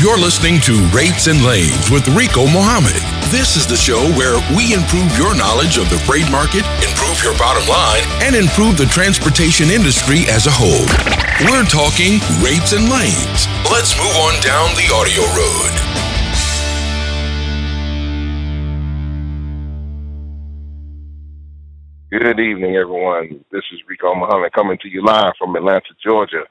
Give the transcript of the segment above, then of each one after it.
You're listening to Rates and Lanes with Rico Muhammad. This is the show where we improve your knowledge of the freight market, improve your bottom line, and improve the transportation industry as a whole. We're talking rates and lanes. Let's move on down the audio road. Good evening, everyone. This is Rico Muhammad coming to you live from Atlanta, Georgia.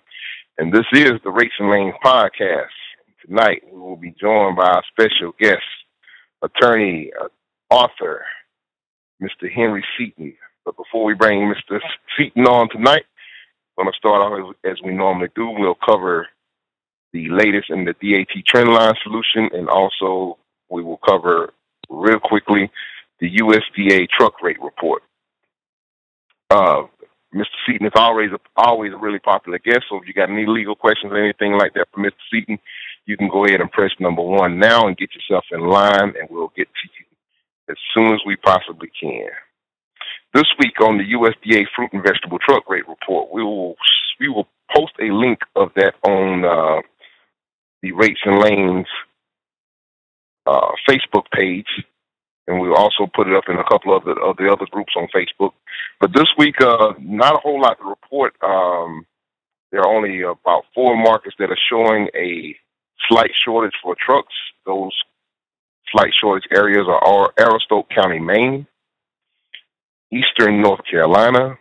And this is the Rates and Lanes podcast. Tonight, we will be joined by our special guest, attorney, uh, author, Mr. Henry Seaton. But before we bring Mr. Seaton on tonight, I'm going to start off as, as we normally do. We'll cover the latest in the DAT trendline solution, and also we will cover real quickly the USDA truck rate report. Uh, Mr. Seaton is always a, always a really popular guest. So if you got any legal questions or anything like that for Mr. Seaton, you can go ahead and press number one now and get yourself in line, and we'll get to you as soon as we possibly can. This week on the USDA fruit and vegetable truck rate report, we will we will post a link of that on uh, the Rates and Lanes uh, Facebook page and we'll also put it up in a couple of the, of the other groups on Facebook. But this week, uh, not a whole lot to report. Um, there are only about four markets that are showing a slight shortage for trucks. Those slight shortage areas are Aroostook County, Maine, Eastern North Carolina,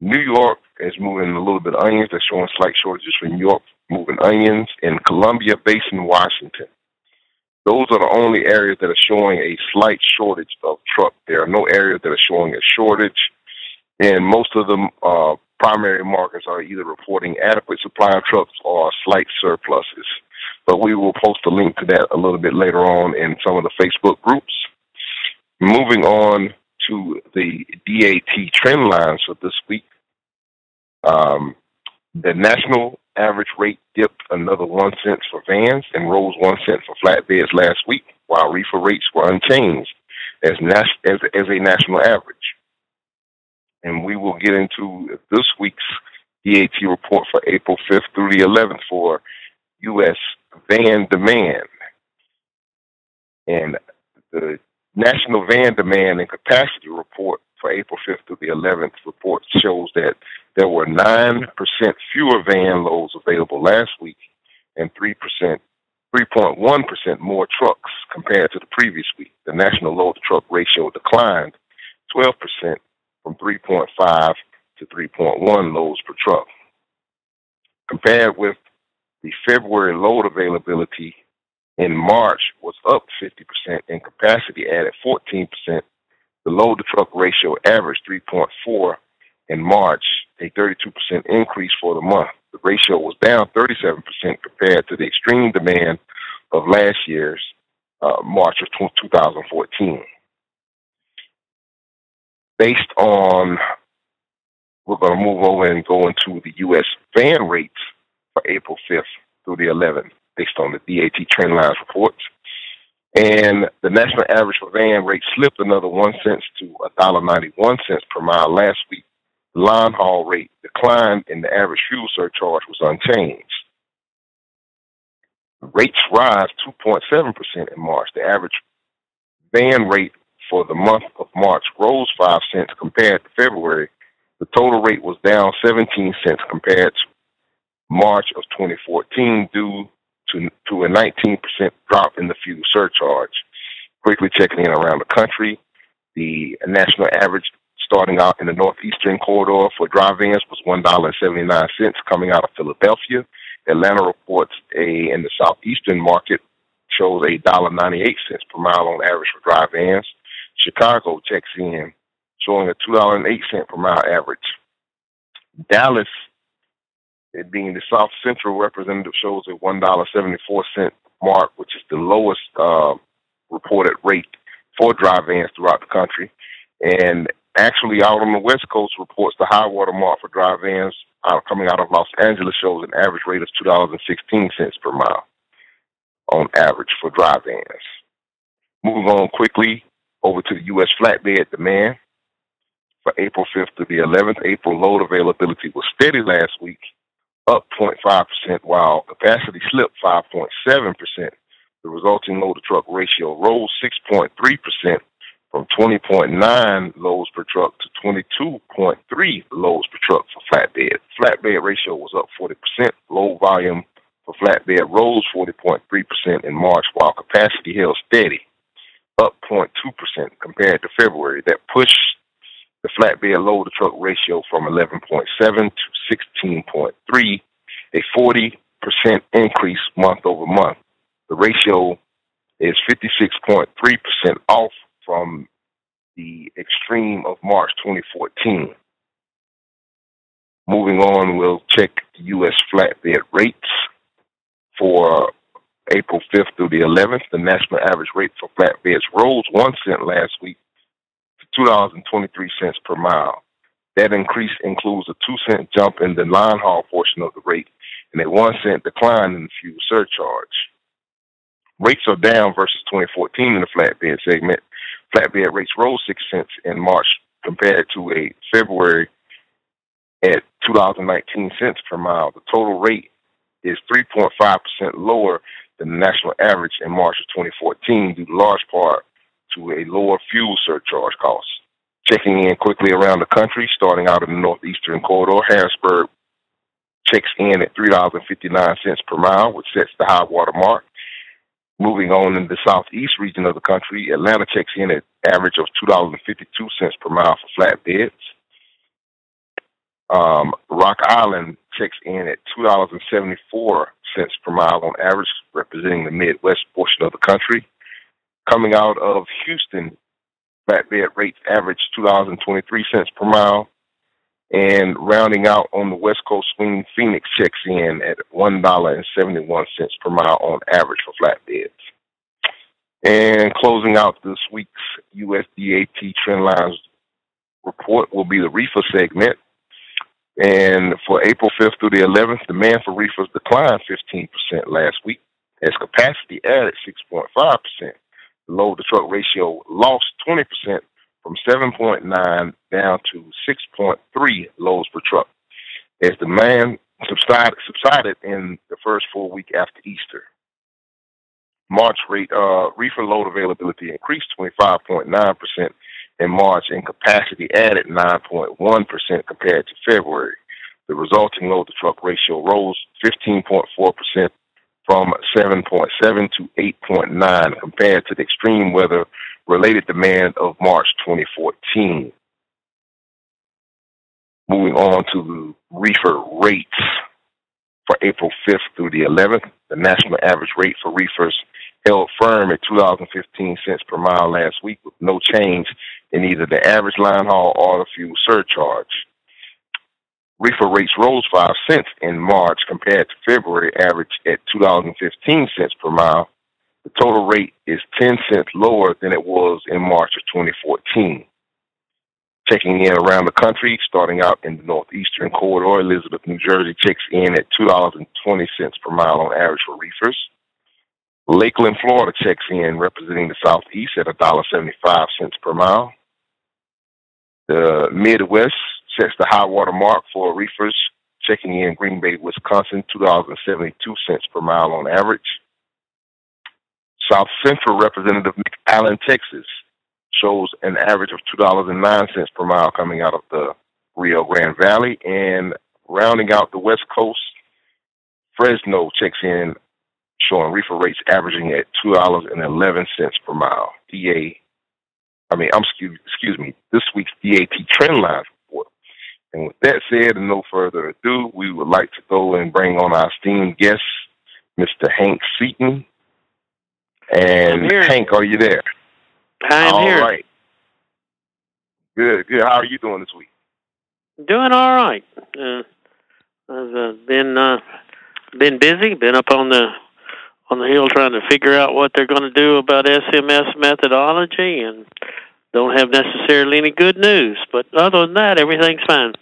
New York is moving a little bit of onions. They're showing slight shortages for New York moving onions, and Columbia Basin, Washington. Those are the only areas that are showing a slight shortage of truck. There are no areas that are showing a shortage, and most of the uh, primary markets are either reporting adequate supply of trucks or slight surpluses. But we will post a link to that a little bit later on in some of the Facebook groups. Moving on to the DAT trend lines for this week. Um, the national average rate dipped another one cent for vans and rose one cent for flatbeds last week, while reefer rates were unchanged as, nas- as, as a national average. And we will get into this week's DAT report for April 5th through the 11th for U.S. van demand. And the National Van Demand and Capacity Report for April 5th through the 11th report shows that there were 9% fewer van loads available last week and 3%, 3.1% more trucks compared to the previous week. The national load to truck ratio declined 12% from 3.5 to 3.1 loads per truck. Compared with the February load availability in March was up 50% and capacity added 14%. The load to truck ratio averaged 3.4 in March, a 32% increase for the month. The ratio was down 37% compared to the extreme demand of last year's uh, March of 2014. Based on, we're going to move over and go into the U.S. van rates for April 5th through the 11th, based on the DAT trend lines reports. And the national average for van rate slipped another one cent to $1.91 per mile last week line haul rate declined and the average fuel surcharge was unchanged. Rates rise 2.7% in March. The average van rate for the month of March rose 5 cents compared to February. The total rate was down 17 cents compared to March of 2014 due to, to a 19% drop in the fuel surcharge. Quickly checking in around the country, the national average starting out in the northeastern corridor for dry vans was one dollar and seventy nine cents coming out of Philadelphia. Atlanta reports a in the southeastern market shows a dollar ninety eight cents per mile on average for dry vans. Chicago checks in showing a two dollar and eight cent per mile average. Dallas, it being the South Central representative, shows a one dollar seventy four cent mark, which is the lowest uh, reported rate for dry vans throughout the country. And actually out on the West Coast reports the high water mark for dry vans uh, coming out of Los Angeles shows an average rate of two dollars and sixteen cents per mile on average for dry vans. Moving on quickly over to the U.S. flatbed demand for April 5th to the 11th. April load availability was steady last week, up 0.5%, while capacity slipped 5.7%. The resulting load to truck ratio rose 6.3% from 20.9 loads per truck to 22.3 loads per truck for flatbed. Flatbed ratio was up 40%. Load volume for flatbed rose 40.3% in March, while capacity held steady, up 0.2% compared to February. That pushed the flatbed load to truck ratio from 11.7 to 16.3, a 40% increase month over month. The ratio is 56.3% off from the extreme of March 2014. Moving on, we'll check the U.S. flatbed rates for April 5th through the 11th. The national average rate for flatbeds rose one cent last week to $2.23 per mile. That increase includes a two cent jump in the line haul portion of the rate and a one cent decline in the fuel surcharge. Rates are down versus 2014 in the flatbed segment. Flatbed rates rose six cents in March compared to a February at $2.19 per mile. The total rate is 3.5% lower than the national average in March of 2014 due large part to a lower fuel surcharge cost. Checking in quickly around the country, starting out in the northeastern corridor, Harrisburg checks in at $3.59 per mile, which sets the high water mark. Moving on in the southeast region of the country, Atlanta checks in at average of $2.52 per mile for flatbeds. Um, Rock Island checks in at $2.74 per mile on average, representing the Midwest portion of the country. Coming out of Houston, flatbed rates average $2.23 per mile. And rounding out on the West Coast swing, Phoenix checks in at $1.71 per mile on average for flatbeds. And closing out this week's USDAT trend lines report will be the reefer segment. And for April 5th through the 11th, demand for reefers declined 15% last week as capacity added 6.5%. The load to truck ratio lost 20% from 7.9 down to 6.3 loads per truck as demand subsided, subsided in the first full week after Easter. March rate uh, reefer load availability increased 25.9% in March and capacity added 9.1% compared to February. The resulting load to truck ratio rose 15.4% from 7.7 to 8.9 compared to the extreme weather related demand of March 2014. Moving on to the reefer rates for April 5th through the 11th, the national average rate for reefers held firm at $2.15 per mile last week with no change in either the average line haul or the fuel surcharge. Reefer rates rose 5 cents in March compared to February average at $2.15 per mile. The total rate is 10 cents lower than it was in March of 2014. Checking in around the country, starting out in the northeastern corridor, Elizabeth, New Jersey checks in at $2.20 per mile on average for reefers. Lakeland, Florida checks in representing the Southeast at $1.75 per mile. The Midwest sets the high water mark for reefers checking in Green Bay, Wisconsin, $2.72 per mile on average. South Central Representative McAllen, Texas, shows an average of $2.09 per mile coming out of the Rio Grande Valley. And rounding out the West Coast, Fresno checks in showing reefer rates averaging at two dollars and eleven cents per mile. DA, I mean, I'm excuse, excuse me. This week's DAT trend lines report. And with that said, and no further ado, we would like to go and bring on our esteemed guest, Mr. Hank Seaton. And Hank, are you there? I am all here. All right. Good, good. How are you doing this week? Doing all right. Uh, I've uh, been uh, been busy. Been up on the on the hill trying to figure out what they're going to do about SMS methodology, and don't have necessarily any good news. But other than that, everything's fine.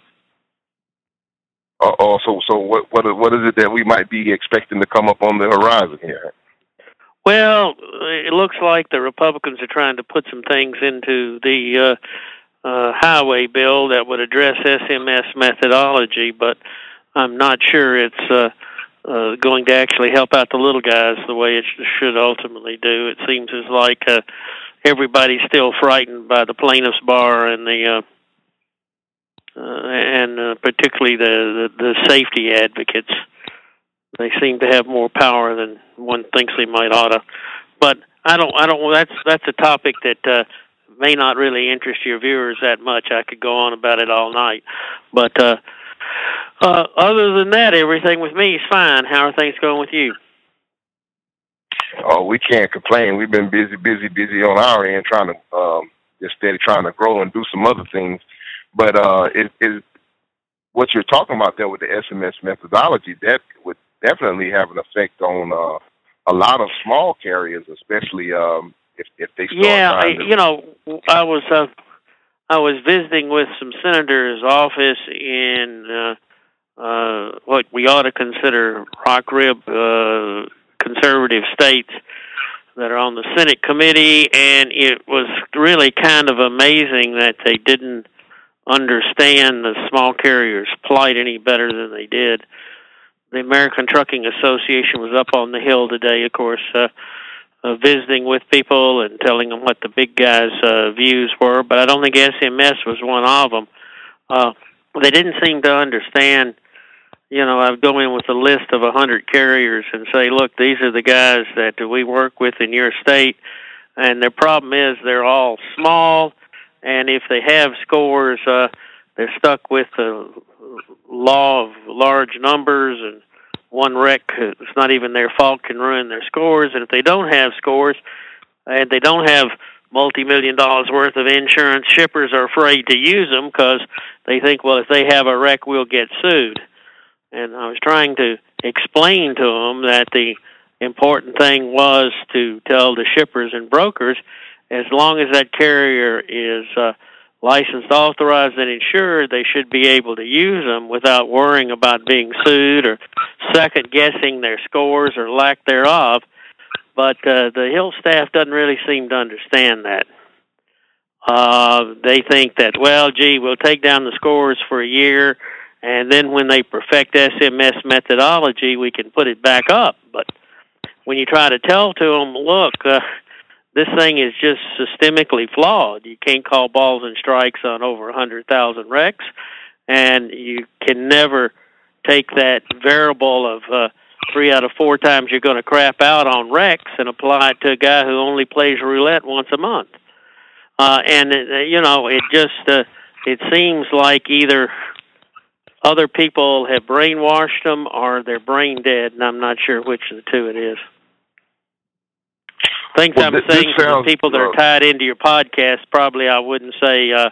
Uh, oh, so so what what what is it that we might be expecting to come up on the horizon here? Well, it looks like the Republicans are trying to put some things into the uh, uh, highway bill that would address SMS methodology, but I'm not sure it's uh, uh, going to actually help out the little guys the way it should ultimately do. It seems as like uh, everybody's still frightened by the plaintiffs' bar and the uh, uh, and uh, particularly the, the the safety advocates. They seem to have more power than one thinks they might oughta. But I don't. I don't. That's that's a topic that uh, may not really interest your viewers that much. I could go on about it all night, but uh, uh, other than that, everything with me is fine. How are things going with you? Oh, we can't complain. We've been busy, busy, busy on our end, trying to um, just steady trying to grow and do some other things. But uh, it is what you're talking about there with the SMS methodology. That would definitely have an effect on uh, a lot of small carriers, especially um, if if they start. Yeah, you know, I was uh, I was visiting with some senators' office in uh, uh, what we ought to consider rock rib uh, conservative states that are on the Senate committee, and it was really kind of amazing that they didn't understand the small carriers' plight any better than they did. The American Trucking Association was up on the Hill today, of course, uh, uh, visiting with people and telling them what the big guys' uh, views were, but I don't think SMS was one of them. Uh, they didn't seem to understand. You know, I'd go in with a list of a hundred carriers and say, "Look, these are the guys that we work with in your state, and their problem is they're all small, and if they have scores, uh, they're stuck with the law of large numbers and." one wreck it's not even their fault can ruin their scores. And if they don't have scores and they don't have multi-million dollars worth of insurance shippers are afraid to use them because they think well if they have a wreck we'll get sued and i was trying to explain to them that the important thing was to tell the shippers and brokers as long as that carrier is uh, licensed, authorized, and insured, they should be able to use them without worrying about being sued or second guessing their scores or lack thereof. But uh, the Hill staff doesn't really seem to understand that. Uh, they think that, well, gee, we'll take down the scores for a year, and then when they perfect SMS methodology, we can put it back up. But when you try to tell to them, look, uh, this thing is just systemically flawed. You can't call balls and strikes on over a hundred thousand wrecks, and you can never take that variable of uh, three out of four times you're going to crap out on wrecks and apply it to a guy who only plays roulette once a month. Uh, and uh, you know, it just uh, it seems like either other people have brainwashed them or they're brain dead, and I'm not sure which of the two it is things well, I'm th- saying to people that are tied into your podcast, probably I wouldn't say uh,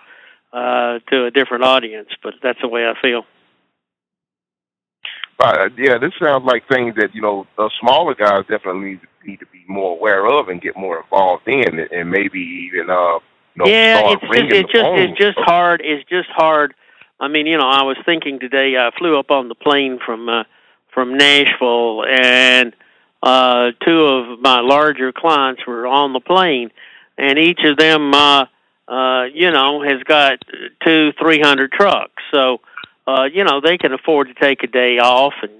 uh, to a different audience, but that's the way I feel. Uh, yeah, this sounds like things that you know the smaller guys definitely need to, need to be more aware of and get more involved in, and maybe even uh, you know, yeah, it's just it's just it's just hard. It's just hard. I mean, you know, I was thinking today. I flew up on the plane from uh, from Nashville, and uh, two of my larger clients were on the plane, and each of them, uh, uh, you know, has got two, three hundred trucks. So, uh, you know, they can afford to take a day off and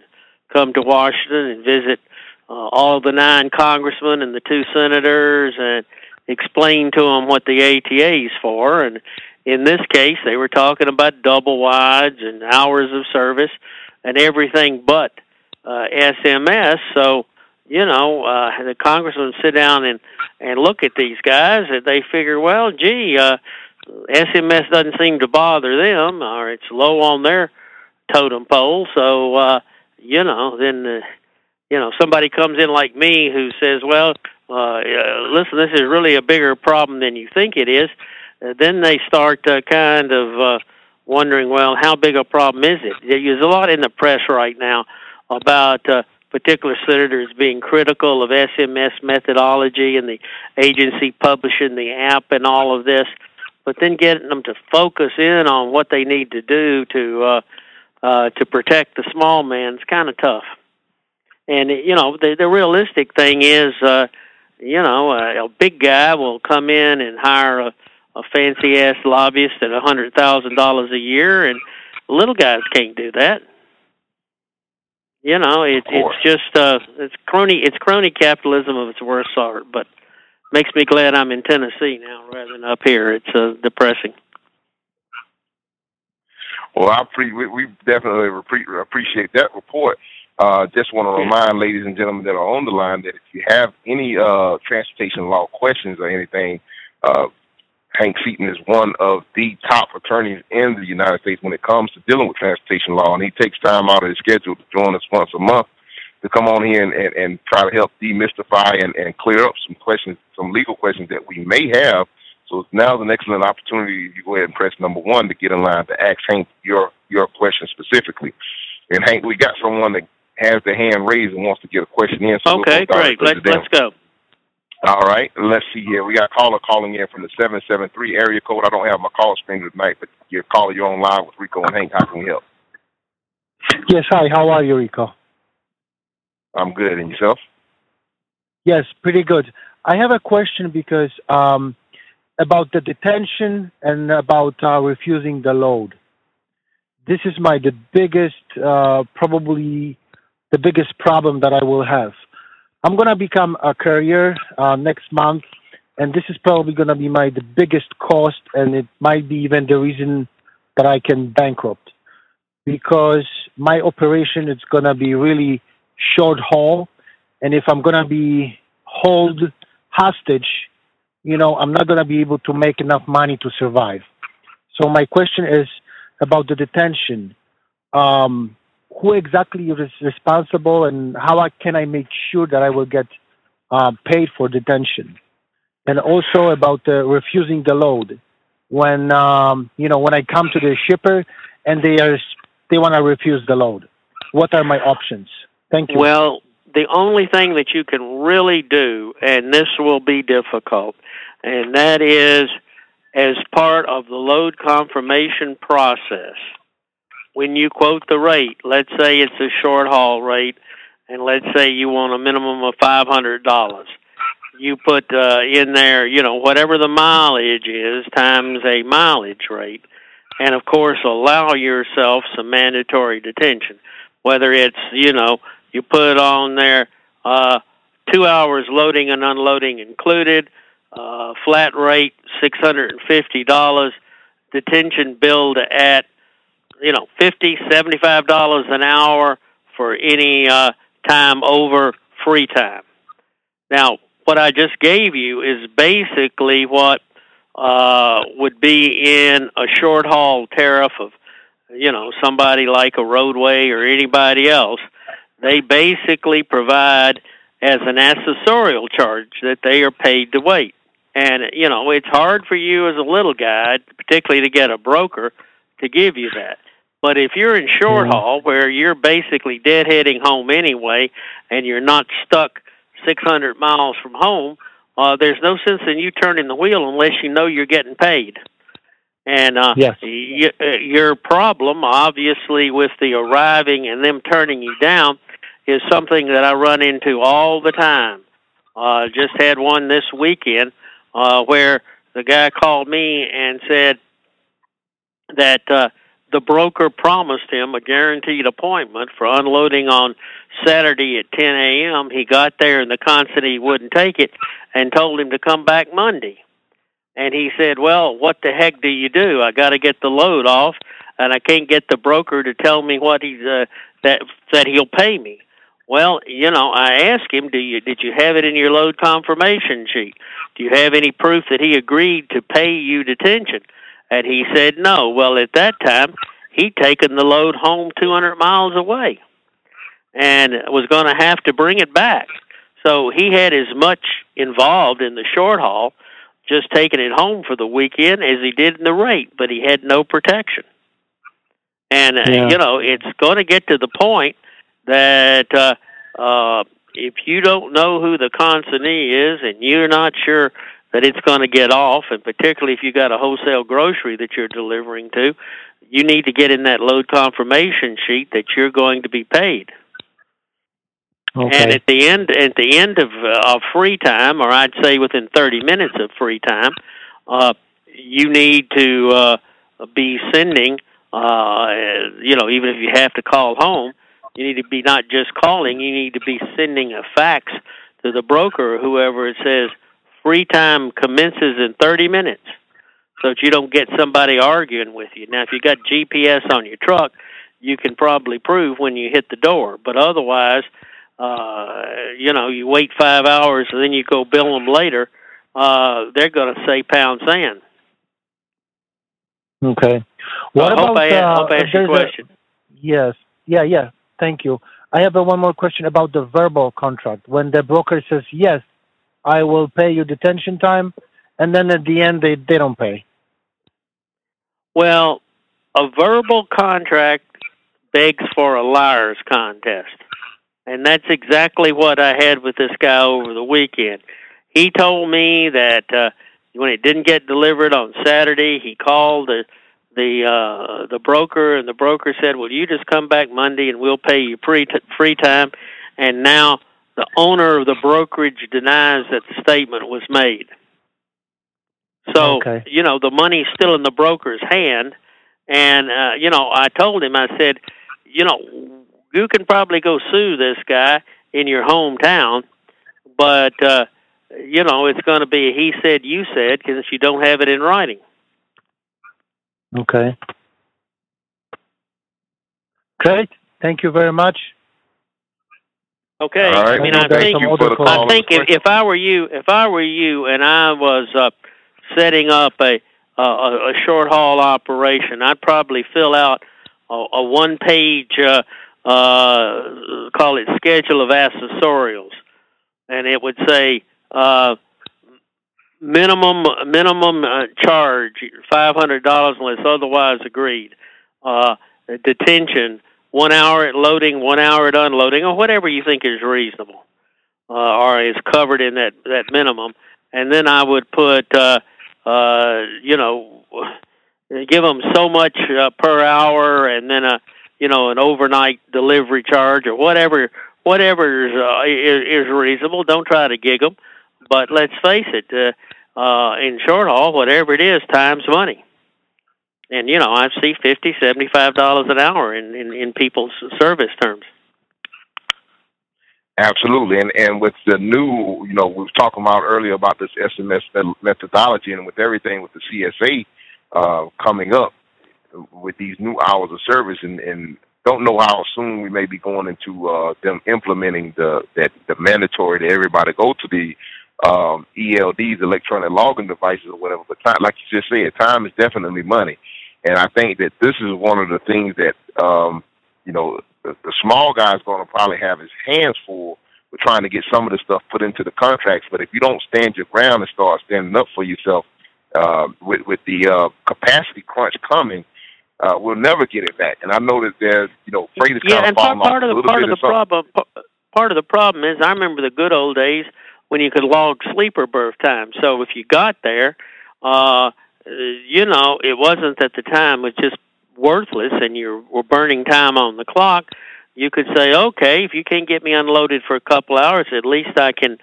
come to Washington and visit uh, all the nine congressmen and the two senators and explain to them what the ATA is for. And in this case, they were talking about double wides and hours of service and everything but uh, SMS. So you know, uh, the congressmen sit down and and look at these guys, and they figure, well, gee, uh, SMS doesn't seem to bother them, or it's low on their totem pole. So, uh, you know, then, uh, you know, somebody comes in like me who says, well, uh, listen, this is really a bigger problem than you think it is. Uh, then they start uh, kind of uh, wondering, well, how big a problem is it? There's a lot in the press right now about uh, particular senators being critical of SMS methodology and the agency publishing the app and all of this, but then getting them to focus in on what they need to do to uh, uh, to protect the small man is kind of tough. And you know, the, the realistic thing is, uh, you know, a, a big guy will come in and hire a, a fancy ass lobbyist at a hundred thousand dollars a year, and little guys can't do that. you know, it, it's just uh, it's crony it's crony capitalism of its worst sort. But makes me glad I'm in Tennessee now rather than up here. It's uh, depressing. Well, I pre- we, we definitely appreciate that report. Uh, just want to remind ladies and gentlemen that are on the line that if you have any uh, transportation law questions or anything, uh, Hank Seaton is one of the top attorneys in the United States when it comes to dealing with transportation law, and he takes time out of his schedule to join us once a month to come on here and, and, and try to help demystify and, and clear up some questions, some legal questions that we may have. So now's an excellent opportunity. You go ahead and press number one to get in line to ask Hank your your question specifically. And Hank, we got someone that has their hand raised and wants to get a question in. So okay, we'll great. Let's let's go. All right, let's see here. We got a caller calling in from the 773 area code. I don't have my call screen tonight, but your caller, you're on live with Rico and Hank. How can we help? Yes, hi. How are you, Rico? I'm good. And yourself? Yes, pretty good. I have a question because um, about the detention and about uh, refusing the load. This is my the biggest, uh, probably the biggest problem that I will have. I'm gonna become a courier uh, next month, and this is probably gonna be my the biggest cost, and it might be even the reason that I can bankrupt because my operation is gonna be really short haul, and if I'm gonna be hold hostage, you know, I'm not gonna be able to make enough money to survive. So my question is about the detention. Um, who exactly is responsible and how I, can I make sure that I will get uh, paid for detention? And also about uh, refusing the load. When um, you know when I come to the shipper and they are they want to refuse the load, what are my options? Thank you. Well, the only thing that you can really do, and this will be difficult, and that is as part of the load confirmation process when you quote the rate, let's say it's a short haul rate, and let's say you want a minimum of five hundred dollars. You put uh, in there, you know, whatever the mileage is times a mileage rate, and of course allow yourself some mandatory detention. Whether it's, you know, you put on there uh, two hours loading and unloading included, uh, flat rate six hundred and fifty dollars, detention billed at you know, fifty, seventy-five dollars an hour for any uh, time over free time. Now, what I just gave you is basically what uh, would be in a short haul tariff of, you know, somebody like a roadway or anybody else. They basically provide as an accessorial charge that they are paid to wait. And, you know, it's hard for you as a little guy, particularly to get a broker, to give you that. But if you're in short haul where you're basically deadheading home anyway, and you're not stuck 600 miles from home, uh, there's no sense in you turning the wheel unless you know you're getting paid. And uh, yes. y- uh, your problem, obviously, with the arriving and them turning you down, is something that I run into all the time. Uh, just had one this weekend uh, where the guy called me and said that uh, the broker promised him a guaranteed appointment for unloading on Saturday at 10 a.m. He got there and the consignee wouldn't take it and told him to come back Monday. And he said, "Well, what the heck do you do? I got to get the load off, and I can't get the broker to tell me what he's uh, that that he'll pay me." Well, you know, I asked him, "Do you did you have it in your load confirmation sheet? Do you have any proof that he agreed to pay you detention?" And he said no. Well, at that time, he'd taken the load home 200 miles away and was going to have to bring it back. So he had as much involved in the short haul, just taking it home for the weekend, as he did in the rate, but he had no protection. And, uh, yeah. you know, it's going to get to the point that uh, uh, if you don't know who the consignee is and you're not sure that it's going to get off, and particularly if you got a wholesale grocery that you're delivering to, you need to get in that load confirmation sheet that you're going to be paid. Okay. And at the end, at the end of, uh, of free time, or I'd say within 30 minutes of free time, uh, you need to uh, be sending, uh, you know, even if you have to call home, You need to be not just calling, you need to be sending a fax to the broker or whoever it says free time commences in 30 minutes so that you don't get somebody arguing with you. Now, if you got GPS on your truck, you can probably prove when you hit the door, but otherwise, uh, you know, you wait five hours and then you go bill them later, uh, they're going to say pound sand. Okay. What I about hope I, uh, hope I answered your there's a- question. Yes. Yeah, yeah. Thank you. I have a one more question about the verbal contract. When the broker says, yes, I will pay you detention time, and then at the end they, they don't pay. Well, a verbal contract begs for a liar's contest. And that's exactly what I had with this guy over the weekend. He told me that uh, when it didn't get delivered on Saturday, he called the the uh, the broker, and the broker said, "Well, you just come back Monday, and we'll pay you free t- free time." And now the owner of the brokerage denies that the statement was made. So Okay. you know the money's still in the broker's hand, and uh, you know I told him I said, you know, you can probably go sue this guy in your hometown, but uh, you know it's going to be a he said you said because you don't have it in writing. Okay. Great. Thank you very much. Okay, All right. I mean I I think you other for the calls. I think if, if I were you, if I were you, and I was uh, setting up a, a a short haul operation, I'd probably fill out a, a one page uh, uh, call it schedule of accessorials, and it would say uh, minimum minimum uh, charge five hundred dollars unless otherwise agreed. Uh, detention one hour at loading, one hour at unloading, or whatever you think is reasonable uh, or is covered in that that minimum. And then I would put, uh, uh, you know, give them so much uh, per hour, and then a, you know, an overnight delivery charge or whatever. Whatever uh, is, is reasonable. Don't try to gig them. But let's face it, uh, uh, in short haul, whatever it is, time's money. And you know, I see fifty, seventy-five dollars an hour in, in in people's service terms. Absolutely, and and with the new, you know, we were talking about earlier about this SMS methodology, and with everything with the CSA uh, coming up with these new hours of service, and, and don't know how soon we may be going into uh, them implementing the that the mandatory that everybody go to the um, ELDs, electronic logging devices, or whatever. But time, like you just said, time is definitely money, and I think that this is one of the things that um, you know the, the small guy's going to probably have his hands full with trying to get some of the stuff put into the contracts. But if you don't stand your ground and start standing up for yourself uh, with with the uh, capacity crunch coming, uh, we'll never get it back. And I know that there's you know freight is yeah, kind and of part, falling off part a of the little part bit of the problem part of the problem is I remember the good old days when you could log sleeper berth time. So if you got there, uh, you know, it wasn't that the time was just worthless and you were burning time on the clock. You could say, okay, if you can't get me unloaded for a couple hours, at least I can,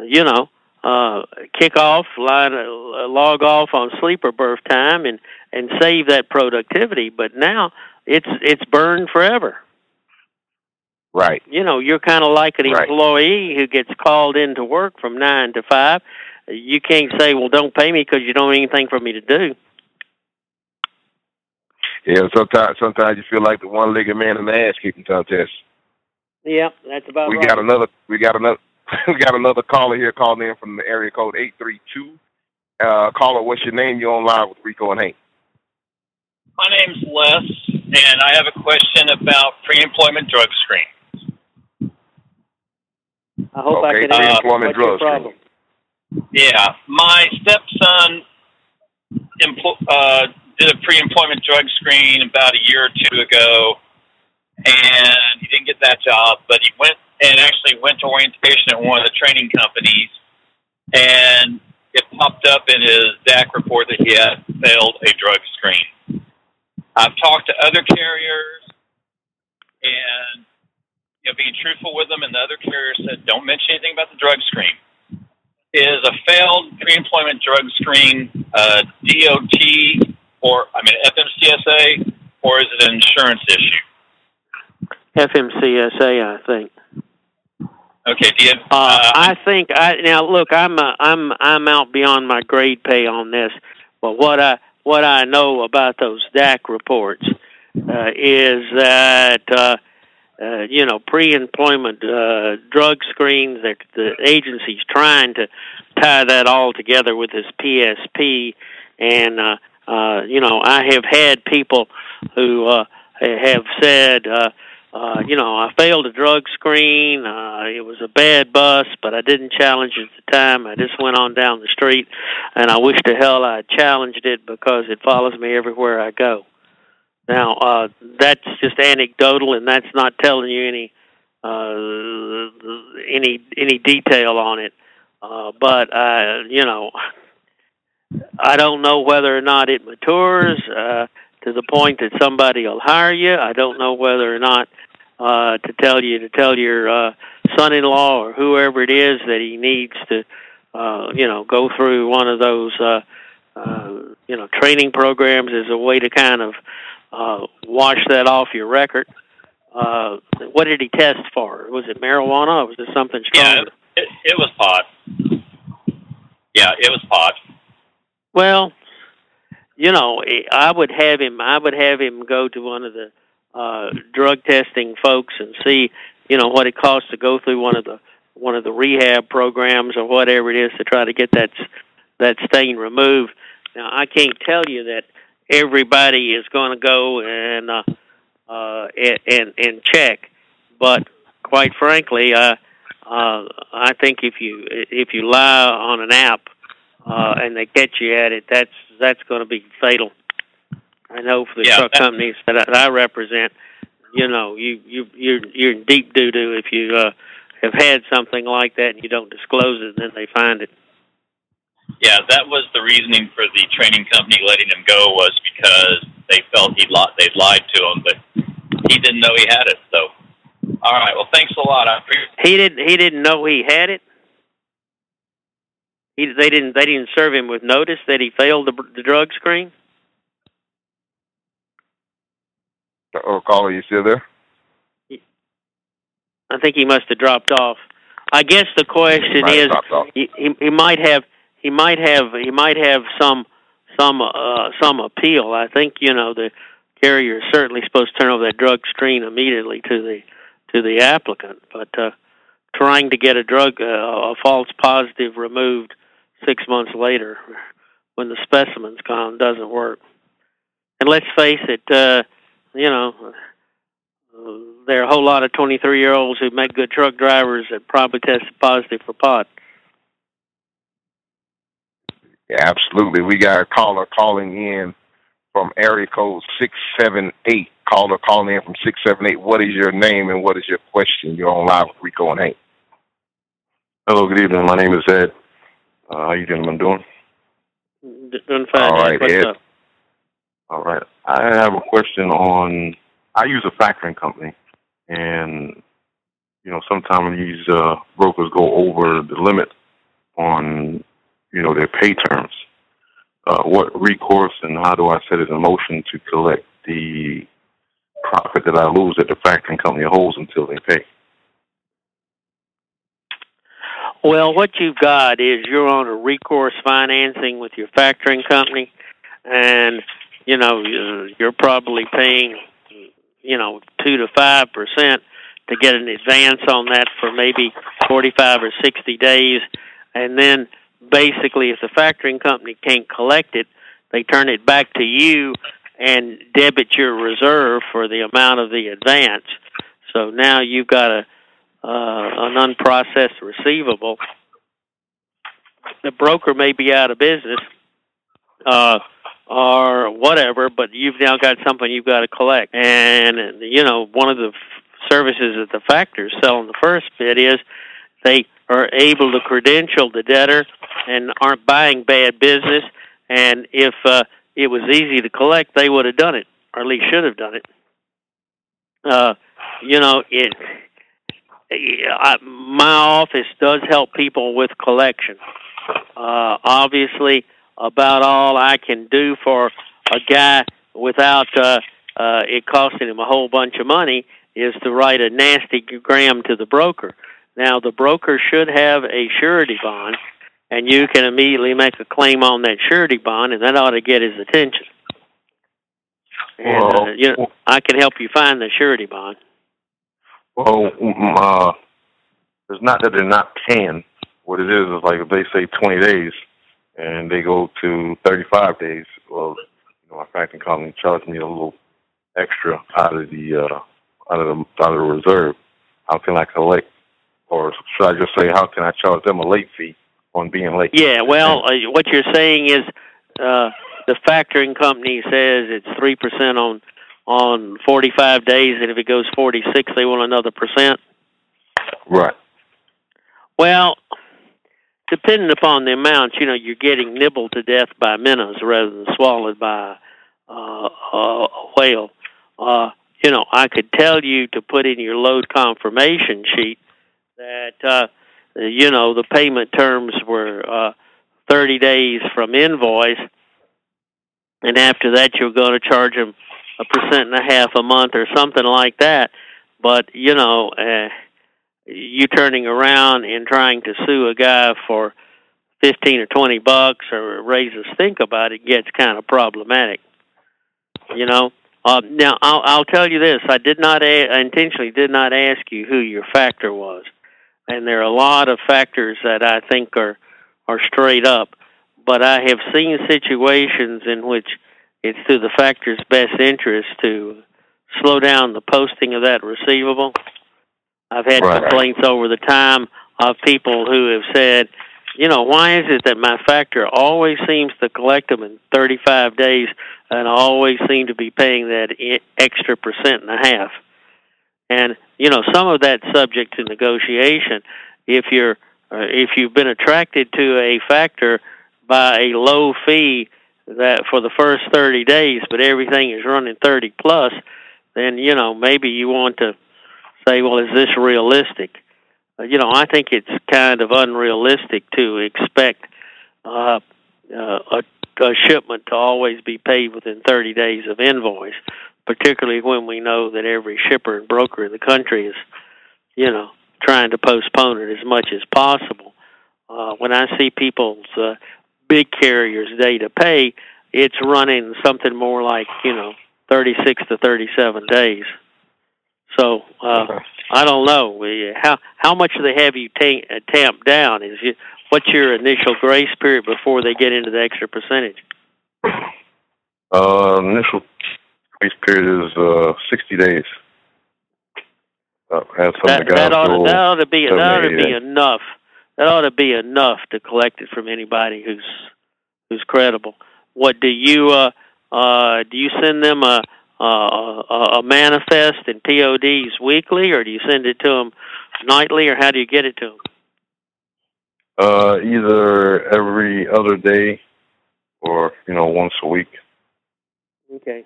you know, uh, kick off, line, uh, log off on sleeper berth time, and and save that productivity. But now it's it's burned forever Right. you know, you're kind of like an Right. employee who gets called into work from nine to five. You can't say, "Well, don't pay me because you don't have anything for me to do." Yeah. Sometimes sometimes you feel like the one legged man in the ass kicking contest. Yeah, that's about we right. got another we got another we got another caller here calling in from the area code eight three two. Uh caller, what's your name? You're on live with Rico and Hank. My name's Les, and I have a question about pre-employment drug screen. I hope Okay, I can answer pre-employment what's your drug screen. problem. Yeah, my stepson empl- uh, did a pre-employment drug screen about a year or two ago, and he didn't get that job, but he went and actually went to orientation at one of the training companies, and it popped up in his DAC report that he had failed a drug screen. I've talked to other carriers, and you know, being truthful with them, and the other carrier said, "Don't mention anything about the drug screen." Is a failed pre-employment drug screen uh, DOT or I mean FMCSA, or is it an insurance issue? FMCSA, I think. Okay, do you? Uh, Uh, I think I now look. I'm uh, I'm I'm out beyond my grade pay on this, but what I what I know about those DAC reports uh, is that uh, uh, you know pre-employment uh, drug screens. That the agency's trying to tie that all together with this PSP, and uh, uh, you know I have had people who uh, have said. Uh, uh, you know, I failed a drug screen. Uh, it was a bad bus, but I didn't challenge it at the time. I just went on down the street, and I wish to hell I challenged it because it follows me everywhere I go. Now, uh, that's just anecdotal, and that's not telling you any uh, any any detail on it. Uh, but uh, you know, I don't know whether or not it matures uh, to the point that somebody will hire you. I don't know whether or not uh, to tell you to tell your uh, son-in-law or whoever it is that he needs to, uh, you know, go through one of those, uh, uh, you know, training programs as a way to kind of uh, wash that off your record. Uh, what did he test for? Was it marijuana or was it something yeah, stronger? it, it was pot. Yeah, it was pot. Well, you know, I would have him. I would have him go to one of the uh, drug testing folks and see, you know, what it costs to go through one of the one of the rehab programs or whatever it is to try to get that that stain removed. Now, I can't tell you that everybody is going to go and uh, uh, and and check, but quite frankly, uh, uh, I think if you if you lie on an app uh, and they catch you at it, that's that's going to be fatal. I know for the Yeah, truck companies that I, that I represent, you know, you you you're you're in deep doo doo if you uh, have had something like that and you don't disclose it, and then they find it. Yeah, that was the reasoning for the training company letting him go was because they felt he li- they'd lied to him, but he didn't know he had it. So, all right. Well, thanks a lot. I appreciate. He didn't he didn't know he had it. He they didn't they didn't serve him with notice that he failed the, the drug screen. Oh, caller, you still there? I think he must have dropped off. I guess the question Might have is he, he he might have he might have he might have some some uh some appeal. I think you know the carrier is certainly supposed to turn over that drug screen immediately to the to the applicant, but uh trying to get a drug uh, a false positive removed 6 months later when the specimen's gone doesn't work. And let's face it, uh you know, there are a whole lot of 23 year olds who make good truck drivers that probably tested positive for pot. Yeah, absolutely. We got a caller calling in from area code 678. Caller calling in from 678. What is your name and what is your question? You're on live with Rico and Hank. Hello, good evening. My name is Ed. Uh, how you gentlemen doing? D- Doing fine. All right, What's Ed. up? All right. I have a question on. I use a factoring company, and you know sometimes these uh, brokers go over the limit on you know their pay terms. Uh, what recourse and how do I set it in motion to collect the profit that I lose that the factoring company holds until they pay? Well, what you've got is you're on a recourse financing with your factoring company, and you know you're- probably paying, you know, two to five percent to get an advance on that for maybe forty-five or sixty days, and then basically, if the factoring company can't collect it, they turn it back to you and debit your reserve for the amount of the advance. So now you've got a uh, an unprocessed receivable. The broker may be out of business, uh, or whatever, but you've now got something you've got to collect. And you know, one of the f- services that the factors sell in the first bit is they are able to credential the debtor and aren't buying bad business. And if uh, it was easy to collect, they would have done it, or at least should have done it. Uh, you know, it. I, my office does help people with collection. Uh, obviously, about all I can do for a guy without uh, uh, it costing him a whole bunch of money is to write a nasty gram to the broker. Now, the broker should have a surety bond, and you can immediately make a claim on that surety bond, and that ought to get his attention. And Well, uh, you know, I can help you find the surety bond. Well, mm, uh, it's not that they're not paying. What it is is like if they say 20 days and they go to 35 days, well, you know, my factoring company charged me a little extra out of the uh, out of the out of the reserve. How can I collect, or should I just say how can I charge them a late fee on being late? Yeah, well, uh, what you're saying is uh, the factoring company says it's three percent on on 45 days, and if it goes 46, they want another percent. Right. Well, depending upon the amount, you know, you're getting nibbled to death by minnows rather than swallowed by uh, a whale. Uh, you know, I could tell you to put in your load confirmation sheet that uh, you know the payment terms were uh, 30 days from invoice, and after that you're going to charge them a percent and a half a month or something like that. But you know, uh, you turning around and trying to sue a guy for fifteen or twenty bucks or raise a stink about it gets kind of problematic. You know. Uh, now I'll, I'll tell you this: I did not, a- I intentionally did not ask you who your factor was, and there are a lot of factors that I think are are straight up. But I have seen situations in which it's to the factor's best interest to slow down the posting of that receivable. I've had Right. complaints over the time of people who have said, you know, why is it that my factor always seems to collect them in 35 days and I always seem to be paying that extra percent and a half? And, you know, some of that's subject to negotiation. If you're uh, if you've been attracted to a factor by a low fee that for the first 30 days, but everything is running 30 plus, then you know maybe you want to say, well, is this realistic? Uh, you know, I think it's kind of unrealistic to expect uh, uh, a, a shipment to always be paid within 30 days of invoice, particularly when we know that every shipper and broker in the country is, you know, trying to postpone it as much as possible. Uh, when I see people's uh, big carriers' day to pay, it's running something more like you know 36 to 37 days. So uh, I don't know We- how how much do they have you ta- uh, tamped down? Is you, what's your initial grace period before they get into the extra percentage? Uh, initial grace period is uh, 60 days. Uh, have some of That that ought to, that ought to be that ought to be enough. That ought to be enough to collect it from anybody who's who's credible. What do you uh uh do you send them a a, a a manifest and PODs weekly, or do you send it to them nightly, or how do you get it to them? Uh, either every other day or, you know, once a week. Okay.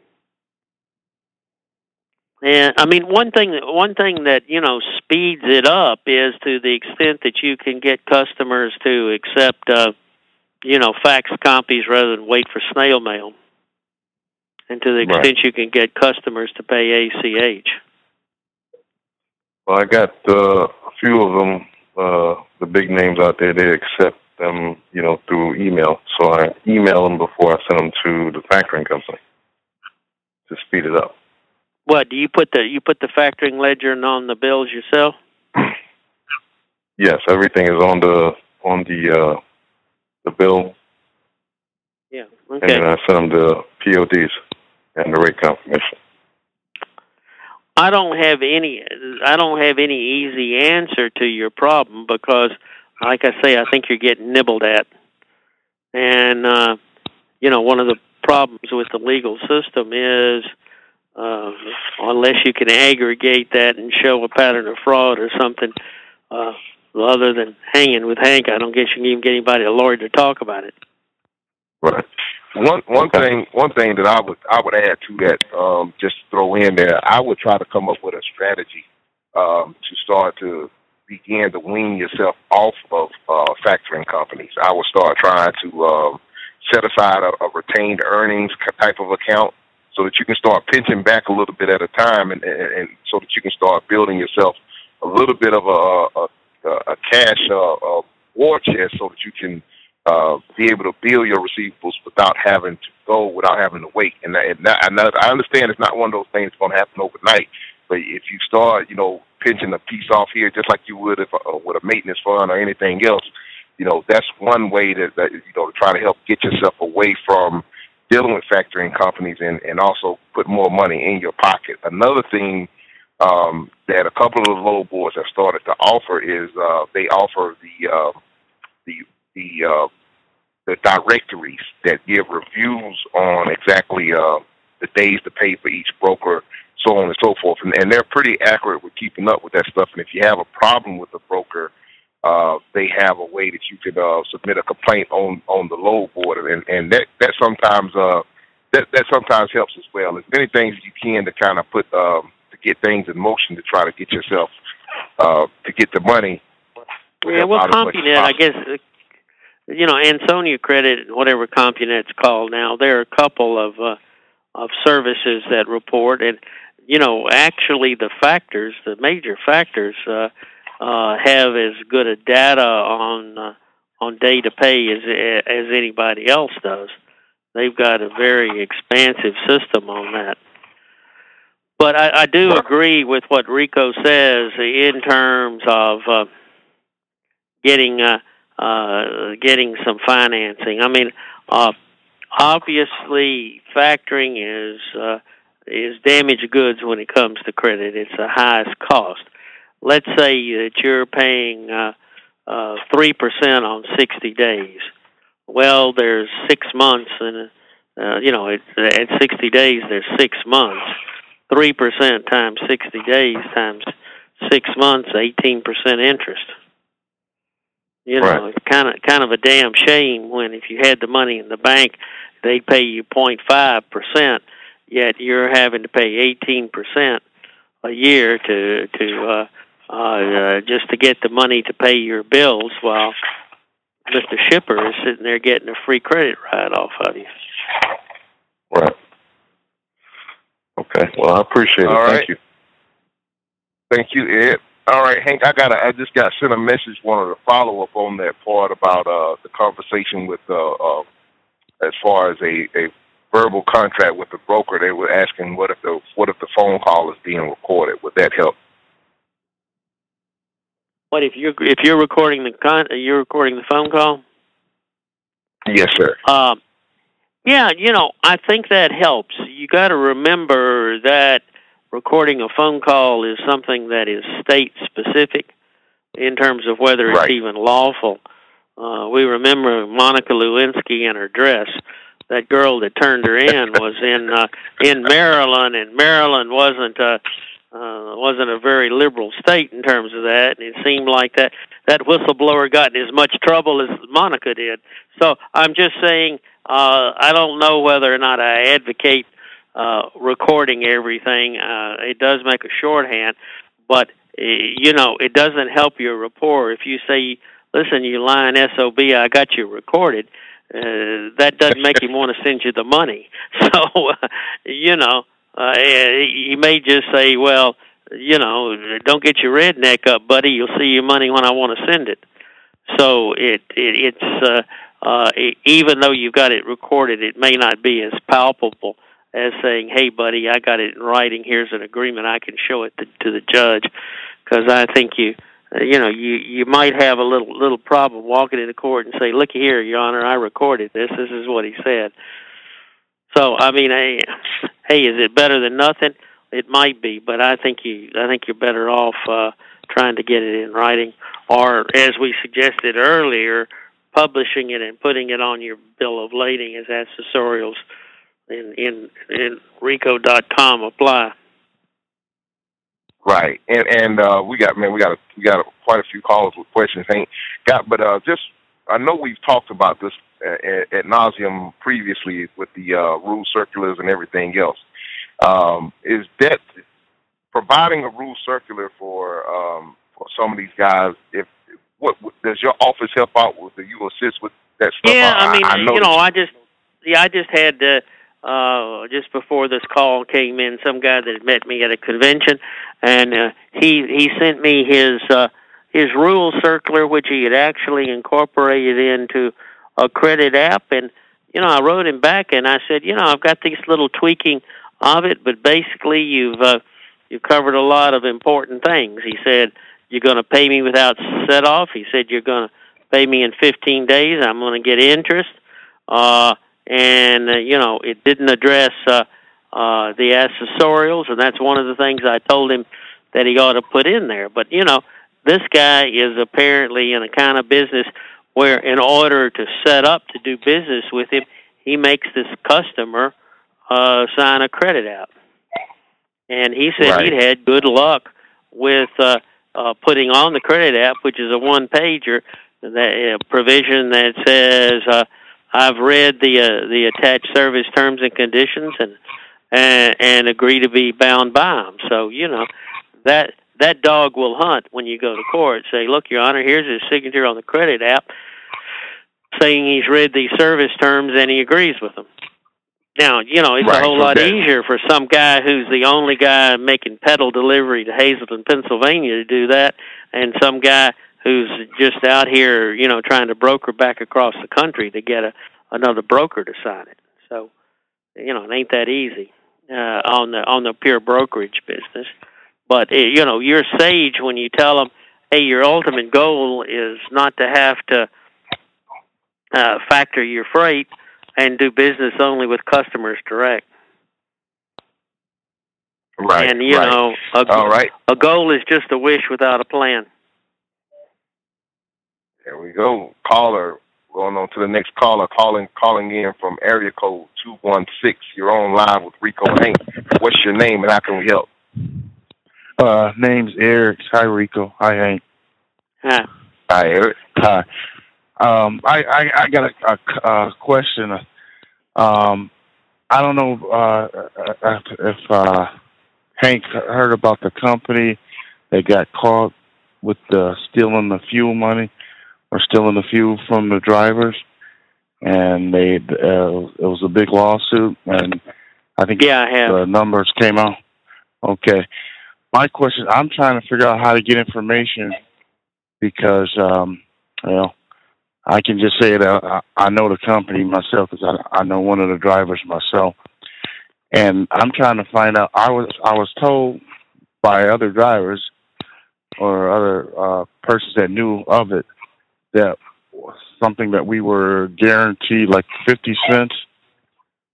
And I mean, one thing one thing that you know speeds it up is to the extent that you can get customers to accept, uh, you know, fax copies rather than wait for snail mail, and to the Right. extent you can get customers to pay ACH. Well, I got uh, a few of them, uh, the big names out there, they accept them, you know, through email. So I email them before I send them to the factoring company to speed it up. What do you put the you put the factoring ledger on the bills yourself? Yes, everything is on the on the uh, the bill, Yeah. and Okay. then I send them the PODs and the rate confirmation. I don't have any I don't have any easy answer to your problem because like I say I think you're getting nibbled at. And uh you know one of the problems with the legal system is uh unless you can aggregate that and show a pattern of fraud or something uh other than hanging with Hank I don't guess you can even get anybody a lawyer to talk about it. Right. One one Okay. thing one thing that I would I would add to that, um, just throw in there, I would try to come up with a strategy um, to start to begin to wean yourself off of uh, factoring companies. I would start trying to um, set aside a, a retained earnings type of account so that you can start pinching back a little bit at a time, and, and, and so that you can start building yourself a little bit of a, a, a cash uh, a war chest, so that you can uh, be able to build your receivables without having to go, without having to wait. And, and, and I understand it's not one of those things that's going to happen overnight, but if you start, you know, pinching a piece off here, just like you would if uh, with a maintenance fund or anything else, you know, that's one way that, that you know to try to help get yourself away from dealing with factoring companies and, and also put more money in your pocket. Another thing um, that a couple of the load boards have started to offer is uh, they offer the uh, the the uh, the directories that give reviews on exactly uh, the days to pay for each broker, so on and so forth, and, and they're pretty accurate with keeping up with that stuff. And if you have a problem with the broker, uh, they have a way that you can uh, submit a complaint on on the load board, and and that that sometimes uh, that that sometimes helps as well. There's many things you can to kind of put um, to get things in motion to try to get yourself uh, to get the money. Yeah, well, CompuNet, I guess, uh, you know, Ansonia Credit, whatever CompuNet's called now, there are a couple of uh, of services that report, and you know, actually, the factors, the major factors. Uh, uh, have as good a data on uh, on day to pay as as anybody else does. They've got a very expansive system on that. But I, I do agree with what Rico says in terms of uh, getting uh, uh, getting some financing. I mean, uh, obviously, factoring is uh, is damaged goods when it comes to credit. It's the highest cost let's say that you're paying uh, uh, three percent on sixty days. Well, there's six months, and uh, you know, it, at sixty days, there's six months. Three percent times sixty days times six months, eighteen percent interest. You know, right. it's kind of kind of a damn shame when if you had the money in the bank, they'd pay you point five percent, yet you're having to pay eighteen percent a year to to uh, uh, uh, just to get the money to pay your bills while Mr. Shipper is sitting there getting a free credit write off of you. Right. Okay. Well, I appreciate it. All Thank right. you. Thank you, Ed. All right, Hank. I got. I just got sent a message. Wanted to follow up on that part about uh, the conversation with uh, uh, as far as a, a verbal contract with the broker. They were asking what if the what if the phone call is being recorded? Would that help? What if you're if you're recording the con you're recording the phone call? Yes, sir. Um, yeah, you know, I think that helps. You got to remember that recording a phone call is something that is state specific in terms of whether it's Right. even lawful. Uh, we remember Monica Lewinsky and her dress. That girl that turned her in was in uh, in Maryland, and Maryland wasn't uh, uh, wasn't a very liberal state in terms of that. And it seemed like that that whistleblower got in as much trouble as Monica did. So I'm just saying, uh, I don't know whether or not I advocate uh, recording everything. Uh, it does make a shorthand, but uh, you know, it doesn't help your rapport if you say, "Listen, you lying sob, I got you recorded." Uh, that doesn't make him want to send you the money. So, uh, you know, uh, he may just say, "Well, you know, don't get your redneck up, buddy. You'll see your money when I want to send it." So it, it it's uh, uh, e even though you've got it recorded, it may not be as palpable as saying, "Hey, buddy, I got it in writing. Here's an agreement. I can show it to, to the judge." Because I think you, uh, you know, you you might have a little little problem walking into court and say, "Looky here, Your Honor, I recorded this. This is what he said." So I mean, hey, hey, is it better than nothing? It might be, but I think you I think you're better off uh, trying to get it in writing, or as we suggested earlier, publishing it and putting it on your bill of lading as accessorials in in in Rico.com apply. Right, and and uh, we got man, we got a, we got a, quite a few callers with questions. Ain't got, but uh, just I know we've talked about this at, at nauseum previously with the uh, rule circulars and everything else. Um, is that providing a rule circular for um, for some of these guys? If what does your office help out with? Do you assist with that stuff? Yeah, I mean, I you know, I just yeah, I just had uh, uh, just before this call came in, some guy that had met me at a convention, and uh, he he sent me his uh, his rule circular, which he had actually incorporated into a credit app. And you know, I wrote him back and I said, you know, I've got this little tweaking of it, but basically you've uh, you've covered a lot of important things. He said you're going to pay me without set off. He said you're going to pay me in 15 days. I'm going to get interest. Uh, and uh, you know, it didn't address uh, uh, the accessorials, and that's one of the things I told him that he ought to put in there. But you know, this guy is apparently in a kind of business where, in order to set up to do business with him, he makes this customer uh, sign a credit app. And he said Right. he'd had good luck with uh, uh, putting on the credit app, which is a one pager, that uh, provision that says, uh, "I've read the uh, the attached service terms and conditions and and, and agree to be bound by them." So you know that that dog will hunt when you go to court. Say, "Look, Your Honor, here's his signature on the credit app, saying he's read the service terms and he agrees with them." Now, you know, it's Right, a whole lot that- easier for some guy who's the only guy making peddle delivery to Hazleton, Pennsylvania to do that, and some guy who's just out here, you know, trying to broker back across the country to get a another broker to sign it. So, you know, it ain't that easy uh, on the on the pure brokerage business. But uh, you know, you're sage when you tell them, "Hey, your ultimate goal is not to have to uh, factor your freight and do business only with customers direct." Right. and you right. know, a, All right. a goal is just a wish without a plan. There we go. Caller. Going on to the next caller. Calling calling in from area code two one six. You're on live with Rico Hank. What's your name and how can we help? Uh, name's Eric. Hi, Rico. Hi, Hank. Huh. Hi, Eric. Hi. Um, I, I, I got a, a, a question. Um, I don't know uh, if, if uh, Hank heard about the company that got caught with uh, stealing the fuel money or stealing the fuel from the drivers, and they uh, it was a big lawsuit, and I think Yeah, I have. the numbers came out. Okay. My question, I'm trying to figure out how to get information because, um, well, I can just say that I, I know the company myself because I, I know one of the drivers myself, and I'm trying to find out. I was I was told by other drivers or other uh, persons that knew of it that something that we were guaranteed like fifty cents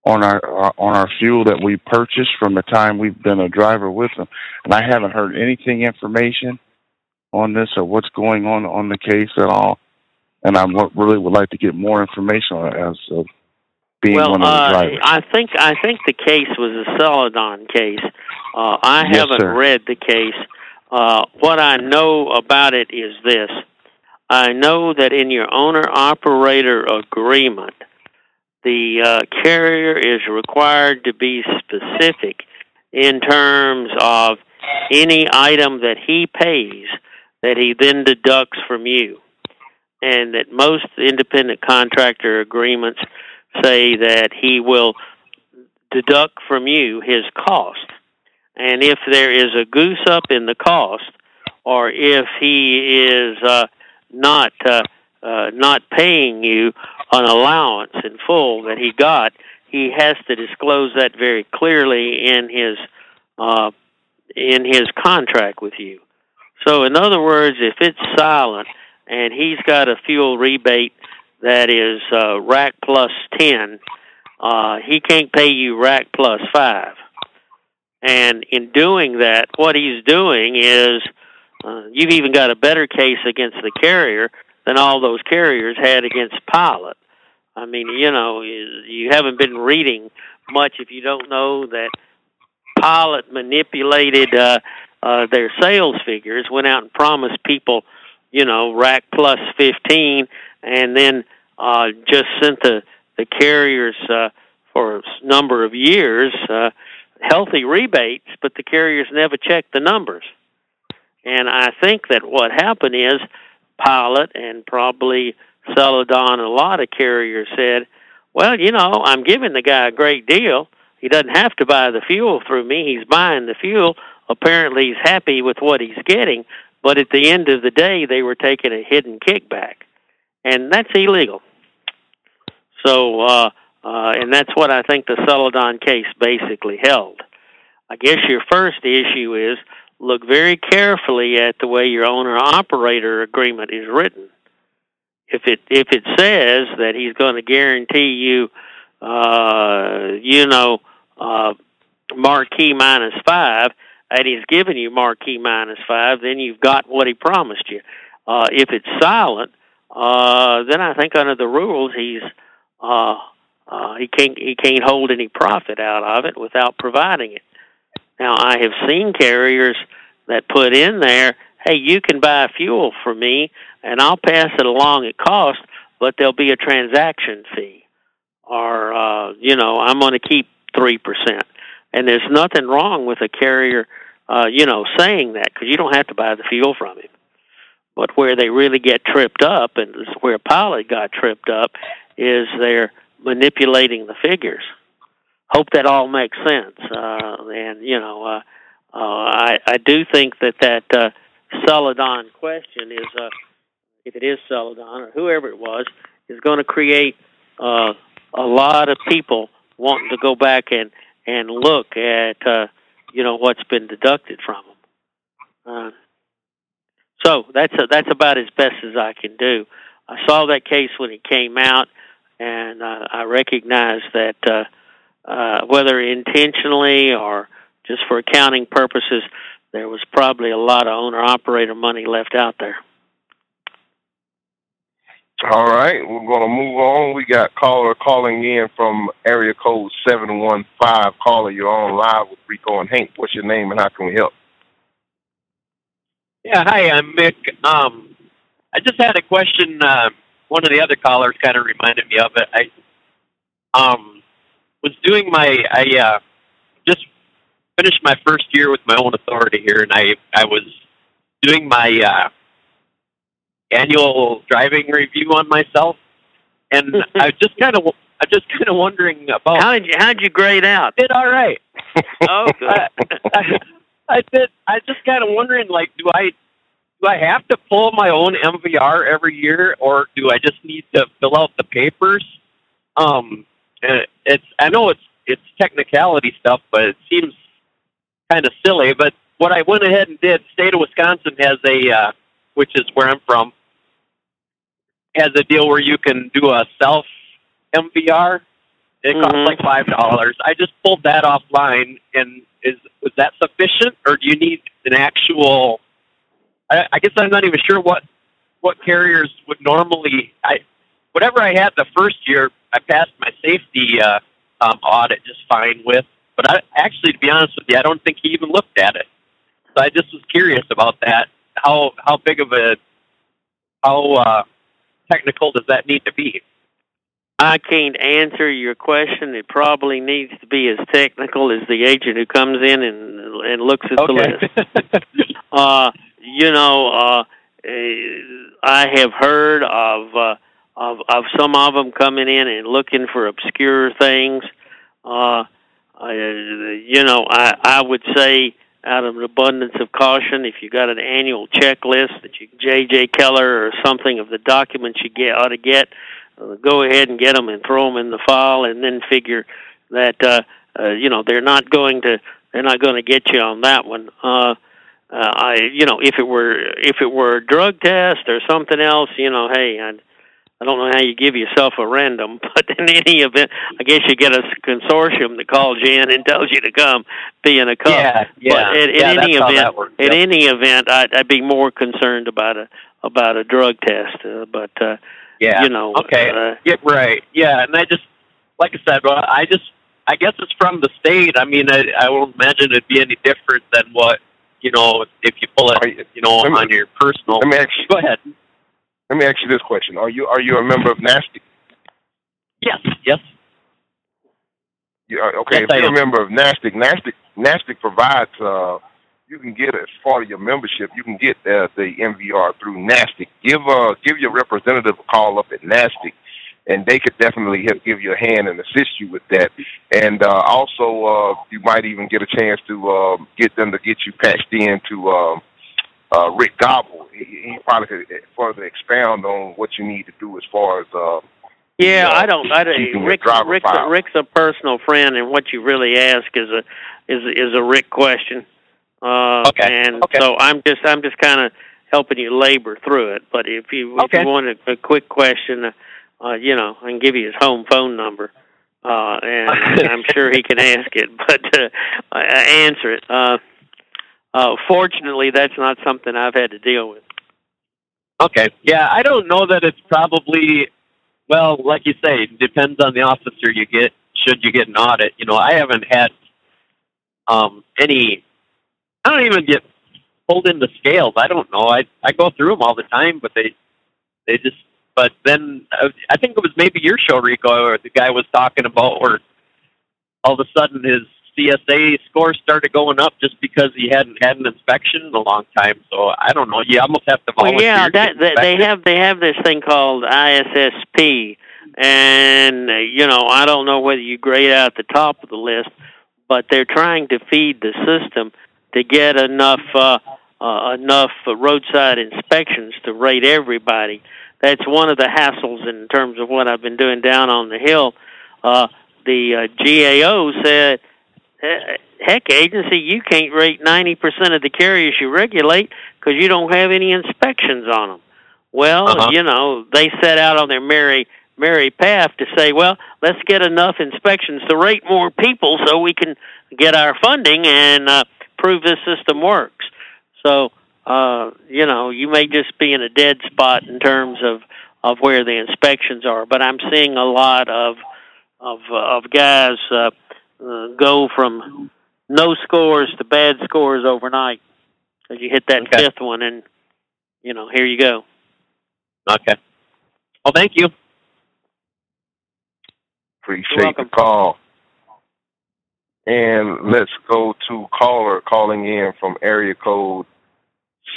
on our uh, on our fuel that we purchased from the time we've been a driver with them, and I haven't heard anything information on this or what's going on on the case at all. And I really would like to get more information on it as of being well, one of the uh, drivers. I think I think the case was a Celadon case. Uh, I Yes, haven't sir. read the case. Uh, what I know about it is this: I know that in your owner operator agreement, the uh, carrier is required to be specific in terms of any item that he pays that he then deducts from you. And that most independent contractor agreements say that he will deduct from you his cost. And if there is a goose up in the cost, or if he is uh, not uh, uh, not paying you an allowance in full that he got, he has to disclose that very clearly in his uh, in his contract with you. So, in other words, if it's silent and he's got a fuel rebate that is uh, rack plus ten, uh, he can't pay you rack plus five. And in doing that, what he's doing is uh, you've even got a better case against the carrier than all those carriers had against Pilot. I mean, you know, you haven't been reading much if you don't know that Pilot manipulated uh, uh, their sales figures, went out and promised people, you know, rack plus 15, and then uh, just sent the, the carriers uh, for a number of years uh, healthy rebates, but the carriers never checked the numbers. And I think that what happened is Pilot and probably Celadon, a lot of carriers said, well, you know, I'm giving the guy a great deal. He doesn't have to buy the fuel through me. He's buying the fuel. Apparently, he's happy with what he's getting. But at the end of the day, they were taking a hidden kickback, and that's illegal. So, uh, uh, and that's what I think the Celadon case basically held. I guess your first issue is look very carefully at the way your owner operator agreement is written. If it if it says that he's going to guarantee you, uh, you know, uh, marquee minus five, and he's giving you marquee minus five, then you've got what he promised you. Uh, if it's silent, uh, then I think under the rules he's uh, uh, he can't he can't hold any profit out of it without providing it. Now I have seen carriers that put in there, hey, you can buy fuel for me, and I'll pass it along at cost, but there'll be a transaction fee, or uh, you know I'm going to keep three percent. And there's nothing wrong with a carrier, uh, you know, saying that because you don't have to buy the fuel from him. But where they really get tripped up, and where Pilot got tripped up, is they're manipulating the figures. Hope that all makes sense. Uh, and you know, uh, uh, I I do think that that uh, Celadon question is, uh, if it is Celadon or whoever it was, is going to create uh, a lot of people wanting to go back and and look at uh, you know what's been deducted from them. Uh, so that's a, that's about as best as I can do. I saw that case when it came out, and uh, I recognize that uh, uh, whether intentionally or just for accounting purposes, there was probably a lot of owner operator money left out there. All right, we're going to move on. We got caller calling in from area code 715. Caller, you're on live with Rico and Hank. What's your name and how can we help? Yeah, hi, I'm Mick. Um, I just had a question. Uh, one of the other callers kind of reminded me of it. I um, was doing my, I uh, just finished my first year with my own authority here, and I, I was doing my uh, annual driving review on myself, and I just kind of, I'm just kind of wondering about. How did you How did you grade out? Did all right. Oh, good. I, I, I did. I just kind of wondering, like, do I do I have to pull my own MVR every year, or do I just need to fill out the papers? Um, and it's I know it's it's technicality stuff, but it seems kind of silly. But what I went ahead and did, state of Wisconsin has a, uh, which is where I'm from, has a deal where you can do a self MVR. It costs Mhm. like five dollars. I just pulled that offline, and is was that sufficient, or do you need an actual? I, I guess I'm not even sure what what carriers would normally. I whatever I had the first year, I passed my safety uh, um, audit just fine with. But I actually, to be honest with you, I don't think he even looked at it. So I just was curious about that. How how big of a how uh, technical does that need to be? I can't answer your question. It probably needs to be as technical as the agent who comes in and and looks at the list. Uh, you know, uh, I have heard of uh, of of some of them coming in and looking for obscure things. Uh, I, you know, I I would say out of an abundance of caution, if you got an annual checklist that you J.J. Keller or something of the documents you get ought to get, uh, go ahead and get them and throw them in the file, and then figure that uh, uh, you know they're not going to they're not going to get you on that one. Uh, uh, I you know if it were if it were a drug test or something else, you know, hey, I, I don't know how you give yourself a random, but in any event, I guess you get a consortium that calls you in and tells you to come be in a cup. Yeah, yeah, But in, in yeah. any that's how event, that works. in Yep. any event, I'd, I'd be more concerned about a about a drug test. Uh, but uh, yeah. you know, Okay. uh, Yeah, right. Yeah, and I just, like I said, well, I just, I guess it's from the state. I mean, I, I won't imagine it'd be any different than what, you know, if you pull it, you- you know, let on your personal. Let me ask you, Go ahead. Let me ask you this question: Are you are you a member of NASTIC? Yes, yes. You are, okay, Yes, if I you're am. a member of NASTIC, NASTIC NASTIC provides. Uh, you can get as part of your membership. You can get uh, the MVR through NASTIC. Give uh give your representative a call up at NASTIC, and they could definitely help give you a hand and assist you with that. And uh, also, uh, you might even get a chance to uh, get them to get you patched in to uh, uh, Rick Gobble. He, he probably could further expound on what you need to do as far as. Uh, Yeah, uh, I don't. I don't. keeping Rick's, Rick's, a. Rick's a personal friend, and what you really ask is a is is a Rick question. Uh, Okay, And okay. so I'm just I'm just kind of helping you labor through it. But if you if Okay. you want a, a quick question, uh, uh, you know, I can give you his home phone number, uh, and I'm sure he can ask it, but uh, I- I answer it. Uh, uh, fortunately, that's not something I've had to deal with. Okay. Yeah, I don't know that it's probably well, like you say, depends on the officer you get. Should you get an audit? You know, I haven't had um any. I don't even get pulled into scales. I don't know. I I go through them all the time, but they they just. But then uh, I think it was maybe your show, Rico, or the guy was talking about where all of a sudden his CSA score started going up just because he hadn't had an inspection in a long time. So I don't know. You almost have to volunteer. Well, yeah, that, they have they have this thing called ISSP, and uh, you know I don't know whether you grade out the top of the list, but they're trying to feed the system to get enough uh, uh, enough roadside inspections to rate everybody. That's one of the hassles in terms of what I've been doing down on the hill. Uh, the uh, GAO said "Eh, heck, agency, you can't rate 90% of the carriers you regulate because you don't have any inspections on them. Well, Uh-huh. you know, they set out on their merry, merry path to say, well, let's get enough inspections to rate more people so we can get our funding and uh, prove this system works. So, uh, you know, you may just be in a dead spot in terms of, of where the inspections are, but I'm seeing a lot of of uh, of guys uh, uh, go from no scores to bad scores overnight because you hit that Okay. fifth one, and you know here you go. Okay. Well, thank you. Appreciate the call. And let's go to caller calling in from area code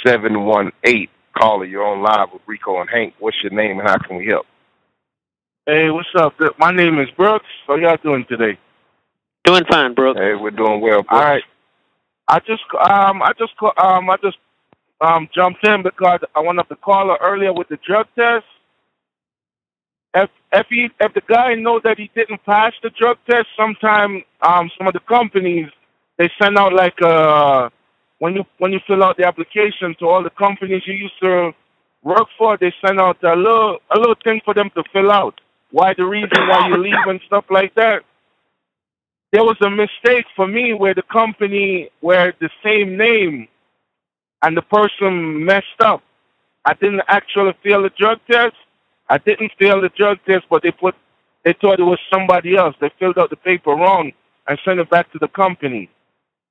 718. Caller, you're on live with Rico and Hank. What's your name and how can we help? Hey, what's up? My name is Brooks. How y'all doing today? Doing fine, Brooke. Hey, we're doing well. Brooks. All right. I just um I just ca- um I just um jumped in because I went up the caller earlier with the drug test. If if he if the guy know that he didn't pass the drug test, sometime um some of the companies they send out like uh when you when you fill out the application to all the companies you used to work for, they send out a little a little thing for them to fill out. Why the reason why you leave and stuff like that there was a mistake for me where the company where the same name and the person messed up. I didn't actually fail the drug test. I didn't fail the drug test, but they put they thought it was somebody else. They filled out the paper wrong and sent it back to the company.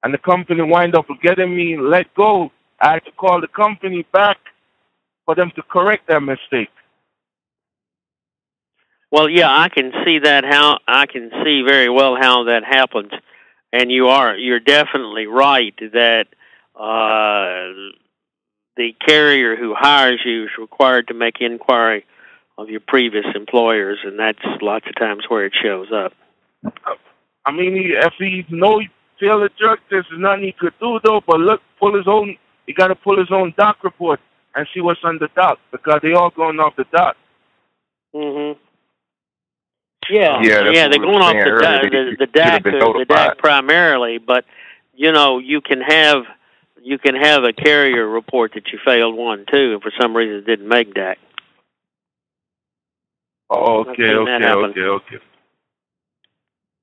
And the company wind up getting me let go. I had to call the company back for them to correct that mistake. Well, yeah, I can see that how I can see very well how that happens, and you are you're definitely right that uh, the carrier who hires you is required to make inquiry of your previous employers, and that's lots of times where it shows up. I mean, if he know he failed the drug test, there's nothing he could do though. But look, pull his own. He got to pull his own DAC report and see what's on the DAC because they all going off the DAC. Mm-hmm. Yeah, Yeah, yeah, they're going off the, earlier, da- the, you the DAC, the. DAC primarily, but you know you can have you can have a carrier report that you failed one too, and for some reason it didn't make DAC. Oh, okay, that okay, okay, okay.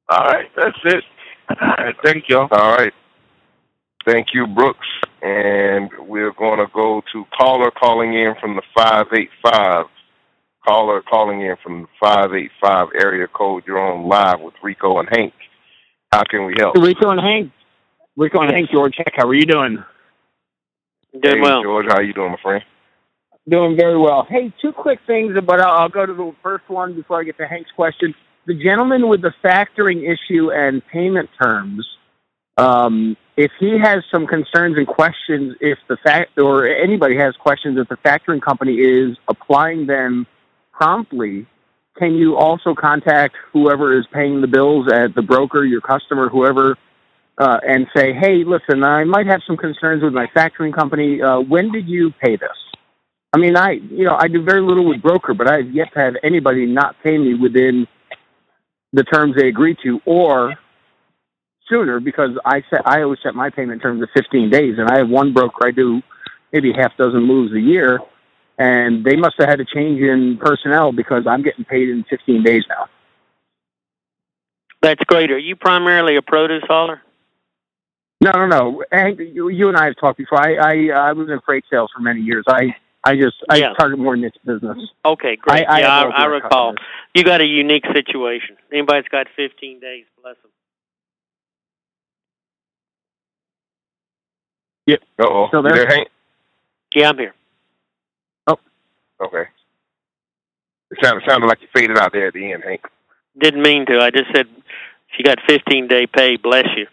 All right, that's it. All right, thank you. All right. Thank you, Brooks. And we're going to go to caller calling in from the 585. Caller calling in from the 585 area code. You're on live with Rico and Hank. How can we help? Rico and Hank. Rico and Hank, George Heck, how are you doing? Doing hey, well. George, how are you doing, my friend? Doing very well. Hey, two quick things, but I'll, I'll go to the first one before I get to Hank's question. The gentleman with the factoring issue and payment terms, um, if he has some concerns and questions, if the fact or anybody has questions, if the factoring company is applying them promptly, can you also contact whoever is paying the bills at the broker, your customer, whoever, uh, and say, hey, listen, I might have some concerns with my factoring company. Uh, when did you pay this? I mean, I you know I do very little with broker, but I've yet to have anybody not pay me within the terms they agreed to, or sooner because I set I always set my payment terms of 15 days, and I have one broker I do maybe half dozen moves a year, and they must have had a change in personnel because I'm getting paid in 15 days now. That's great. Are you primarily a produce hauler? No, no, no. Hank, you, you and I have talked before. I, I I was in freight sales for many years. I I just I Yeah. target more niche business. Okay, great. I- I yeah, I, I recall. customers. You got a unique situation. Anybody's got 15 days, bless them. Uh oh. Still there? there, Hank? Yeah, I'm here. Okay. It sounded sounded like you faded out there at the end, Hank. Didn't mean to. I just said she got 15 day pay. Bless you.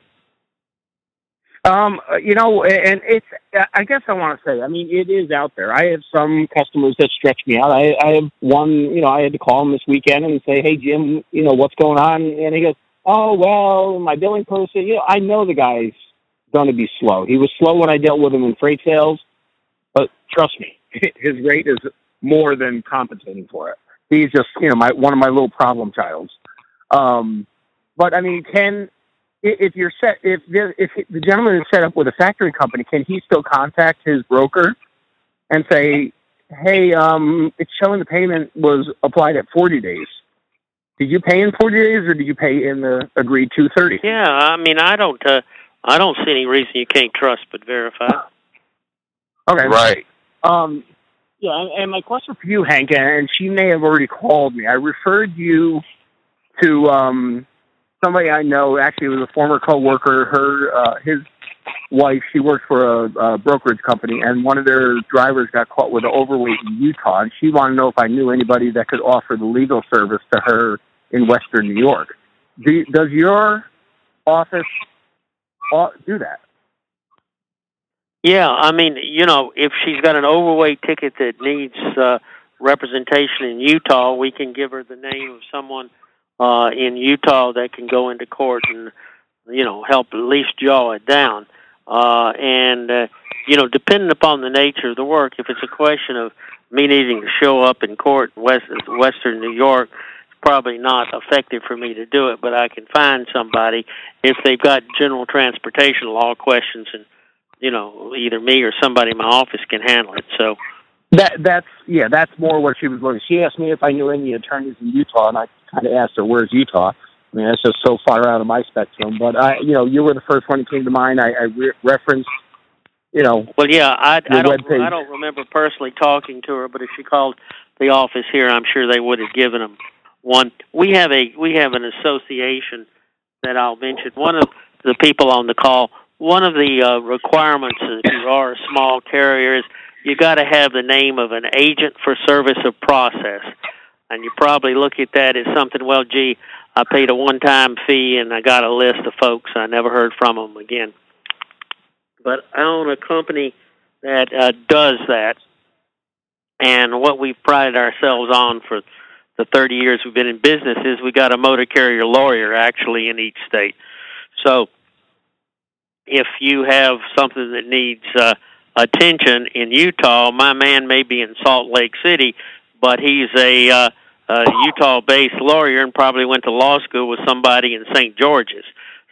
Um, uh, you know, and it's, I guess I want to say, I mean, it is out there. I have some customers that stretch me out. I, I have one, you know, I had to call him this weekend and say, hey, Jim, you know, what's going on? And he goes, oh, well, my billing person, you know, I know the guy's going to be slow. He was slow when I dealt with him in freight sales, but trust me, his rate is more than compensating for it. He's just, you know, my, one of my little problem childs. Um, but I mean, can, if you're set, if the, if the gentleman is set up with a factory company, can he still contact his broker and say, "Hey, um, it's showing the payment was applied at 40 days. Did you pay in 40 days, or did you pay in the agreed 230?" Yeah, I mean, I don't, uh, I don't see any reason you can't trust but verify. Okay. Right. Um, yeah, and- my question for you, Hank, and she may have already called me. I referred you to um, somebody I know. Actually, it was a former coworker. Her, uh, his wife, she works for a, a brokerage company, and one of their drivers got caught with an overweight in Utah, and she wanted to know if I knew anybody that could offer the legal service to her in Western New York. Do, does your office uh, do that? Yeah, I mean, you know, if she's got an overweight ticket that needs uh, representation in Utah, we can give her the name of someone uh, in Utah that can go into court and, you know, help at least jaw it down. Uh, and, uh, you know, depending upon the nature of the work, if it's a question of me needing to show up in court in West, Western New York, it's probably not effective for me to do it, but I can find somebody if they've got general transportation law questions and you know, either me or somebody in my office can handle it. So, That that's yeah, that's more what she was looking. She asked me if I knew any attorneys in Utah, and I kind of asked her, "Where's Utah?" I mean, that's just so far out of my spectrum. But I, you know, you were the first one that came to mind. I, I re- referenced, you know, well, yeah, I, I don't, webpage. I don't remember personally talking to her, but if she called the office here, I'm sure they would have given them one. We have a, we have an association that I'll mention. One of the people on the call, one of the uh, requirements if you are a small carrier is you got to have the name of an agent for service of process. And you probably look at that as something, well, gee, I paid a one time fee and I got a list of folks. I never heard from them again. But I own a company that uh, does that. And what we've prided ourselves on for the 30 years we've been in business is we got a motor carrier lawyer actually in each state. So if you have something that needs uh, attention in Utah, my man may be in Salt Lake City, but he's a uh, uh, Utah-based lawyer and probably went to law school with somebody in St. George's.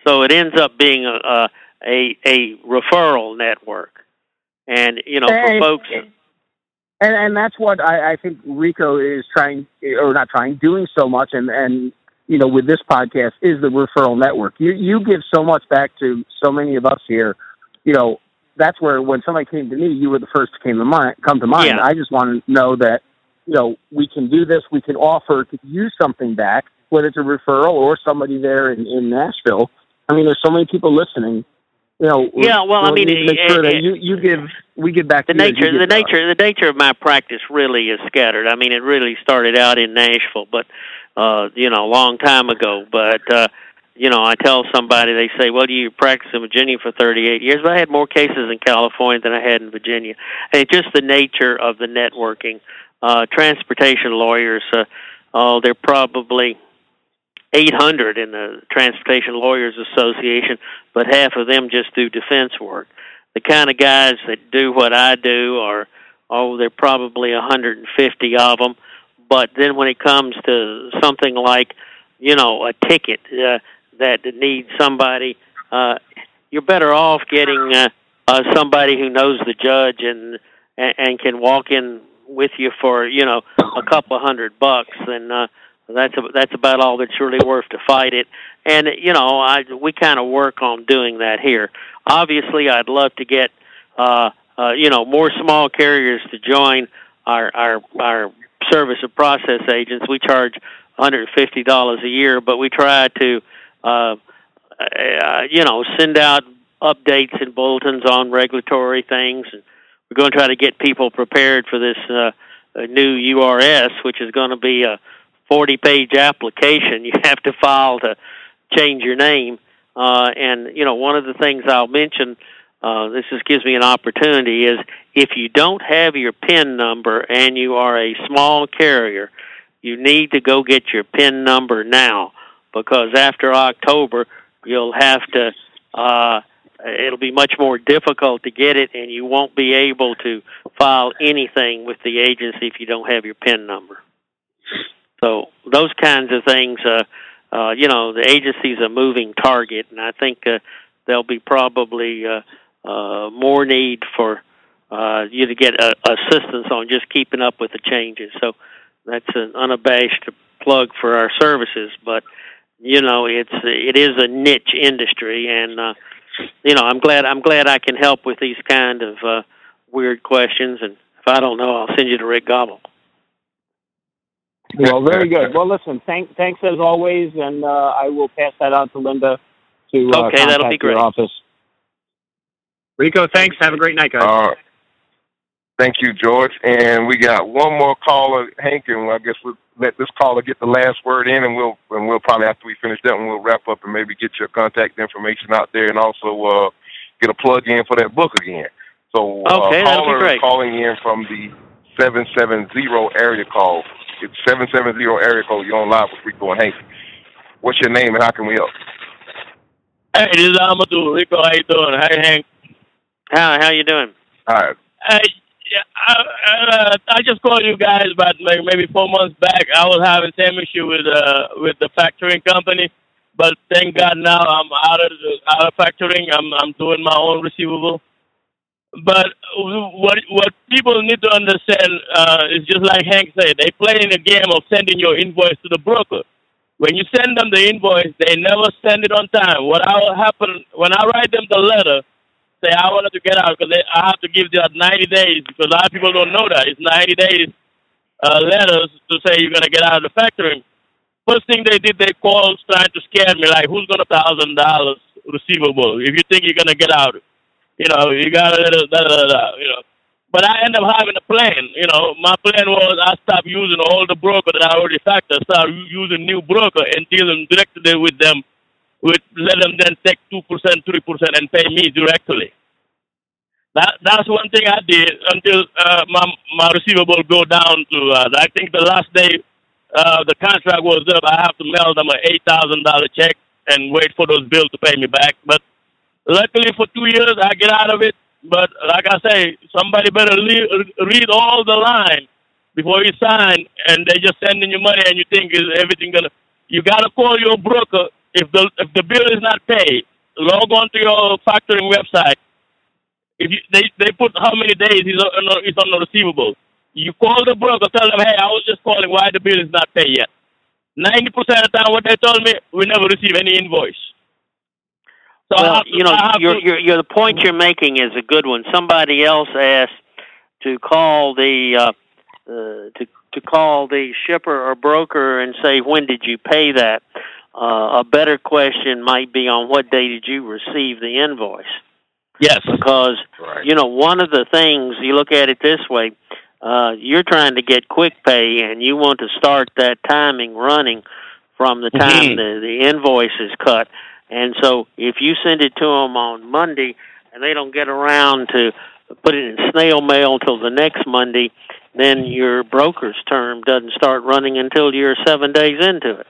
So it ends up being a a, a, a referral network, and you know for And- folks. and and that's what I, I think Rico is trying, or not trying, doing so much, and and you know, with this podcast is the referral network. You you give so much back to so many of us here. You know, that's where when somebody came to me, you were the first to came to mind, come to mind. Yeah. I just want to know that you know we can do this. We can offer to use something back, whether it's a referral or somebody there in, in Nashville. I mean, there's so many people listening. You know, Yeah, well, I mean, need make it- sure that you you give we give back the to you you nature the to us. nature the nature of my practice really is scattered. I mean, it really started out in Nashville, but uh, you know, a long time ago. But uh, you know, I tell somebody, they say, "Well, you practice in Virginia for 38 years." But I had more cases in California than I had in Virginia. And it's just the nature of the networking. Uh, transportation lawyers uh, oh, they're probably 800 in the Transportation Lawyers Association, but half of them just do defense work. The kind of guys that do what I do are, oh, they're probably 150 of them. But then when it comes to something like, you know, a ticket uh, that needs somebody, uh, you're better off getting uh, uh, somebody who knows the judge and and can walk in with you for you know a couple hundred bucks than uh, that's a, that's about all that's really worth to fight it. And you know, I we kind of work on doing that here. Obviously, I'd love to get uh, uh, you know more small carriers to join our our our service of process agents. We charge $150 a year, but we try to uh, uh, you know send out updates and bulletins on regulatory things. And we're going to try to get people prepared for this uh, new URS, which is going to be a 40 page application you have to file to change your name. Uh, and, you know, one of the things I'll mention, uh, this just gives me an opportunity, is if you don't have your PIN number and you are a small carrier, you need to go get your PIN number now because after October, you'll have to, uh, it'll be much more difficult to get it and you won't be able to file anything with the agency if you don't have your PIN number. So those kinds of things, uh, uh, you know, the agency's a moving target, and I think uh, there'll be probably uh, uh, more need for uh, you to get uh, assistance on just keeping up with the changes. So that's an unabashed plug for our services, but you know, it's it is a niche industry, and uh, you know, I'm glad I'm glad I can help with these kind of uh, weird questions. And if I don't know, I'll send you to Rick Gobble. Well, very good. Well, listen, thank, thanks as always, and uh, I will pass that on to Linda to uh, okay, that'll be great. your office. Rico, thanks. Have a great night, guys. Uh, thank you, George. And we got one more caller, Hank, and I guess we'll let this caller get the last word in, and we'll and we'll probably after we finish that one, we'll wrap up and maybe get your contact information out there, and also uh, get a plug in for that book again. So, okay, uh, caller is calling in from the seven seven zero area code. It's 770 area code. You're on live with Rico and Hank. What's your name and how can we help? Hey, this is Amadou. Rico, how you doing? Hey, Hank. How how you doing? All right. Hey, yeah, I, uh, I just called you guys about like maybe four months back. I was having same issue with uh with the factoring company, but thank God now I'm out of out of factoring. I'm I'm doing my own receivable. But what what people need to understand uh, is just like Hank said, they play in a game of sending your invoice to the broker. When you send them the invoice, they never send it on time. What will happen when I write them the letter? Say I wanted to get out because I have to give that 90 days because a lot of people don't know that it's 90 days uh, letters to say you're gonna get out of the factory. First thing they did, they called trying to scare me like, "Who's gonna thousand dollars receivable if you think you're gonna get out?" You know, you got to, da, da, da, you know. But I end up having a plan. You know, my plan was I stop using all the broker that I already factor, start using new broker and deal them directly with them, with let them then take two percent, three percent, and pay me directly. That that's one thing I did until uh, my my receivable go down to. Uh, I think the last day uh, the contract was up, I have to mail them a eight thousand dollar check and wait for those bills to pay me back. But Luckily, for two years, I get out of it. But like I say, somebody better leave, read all the line before you sign, and they just sending you money, and you think is everything gonna. You gotta call your broker if the if the bill is not paid. Log on to your factoring website. If you, they they put how many days is on, is on the receivable. You call the broker, tell them, hey, I was just calling why the bill is not paid yet. Ninety percent of the time, what they told me, we never receive any invoice. So well, you know, you're, you're, the point you're making is a good one. Somebody else asked to call the uh, uh, to to call the shipper or broker and say when did you pay that. Uh, a better question might be on what day did you receive the invoice. Yes, because right. you know one of the things you look at it this way. Uh, you're trying to get quick pay, and you want to start that timing running from the time mm-hmm. the, the invoice is cut. And so if you send it to them on Monday and they don't get around to put it in snail mail until the next Monday, then your broker's term doesn't start running until you're seven days into it.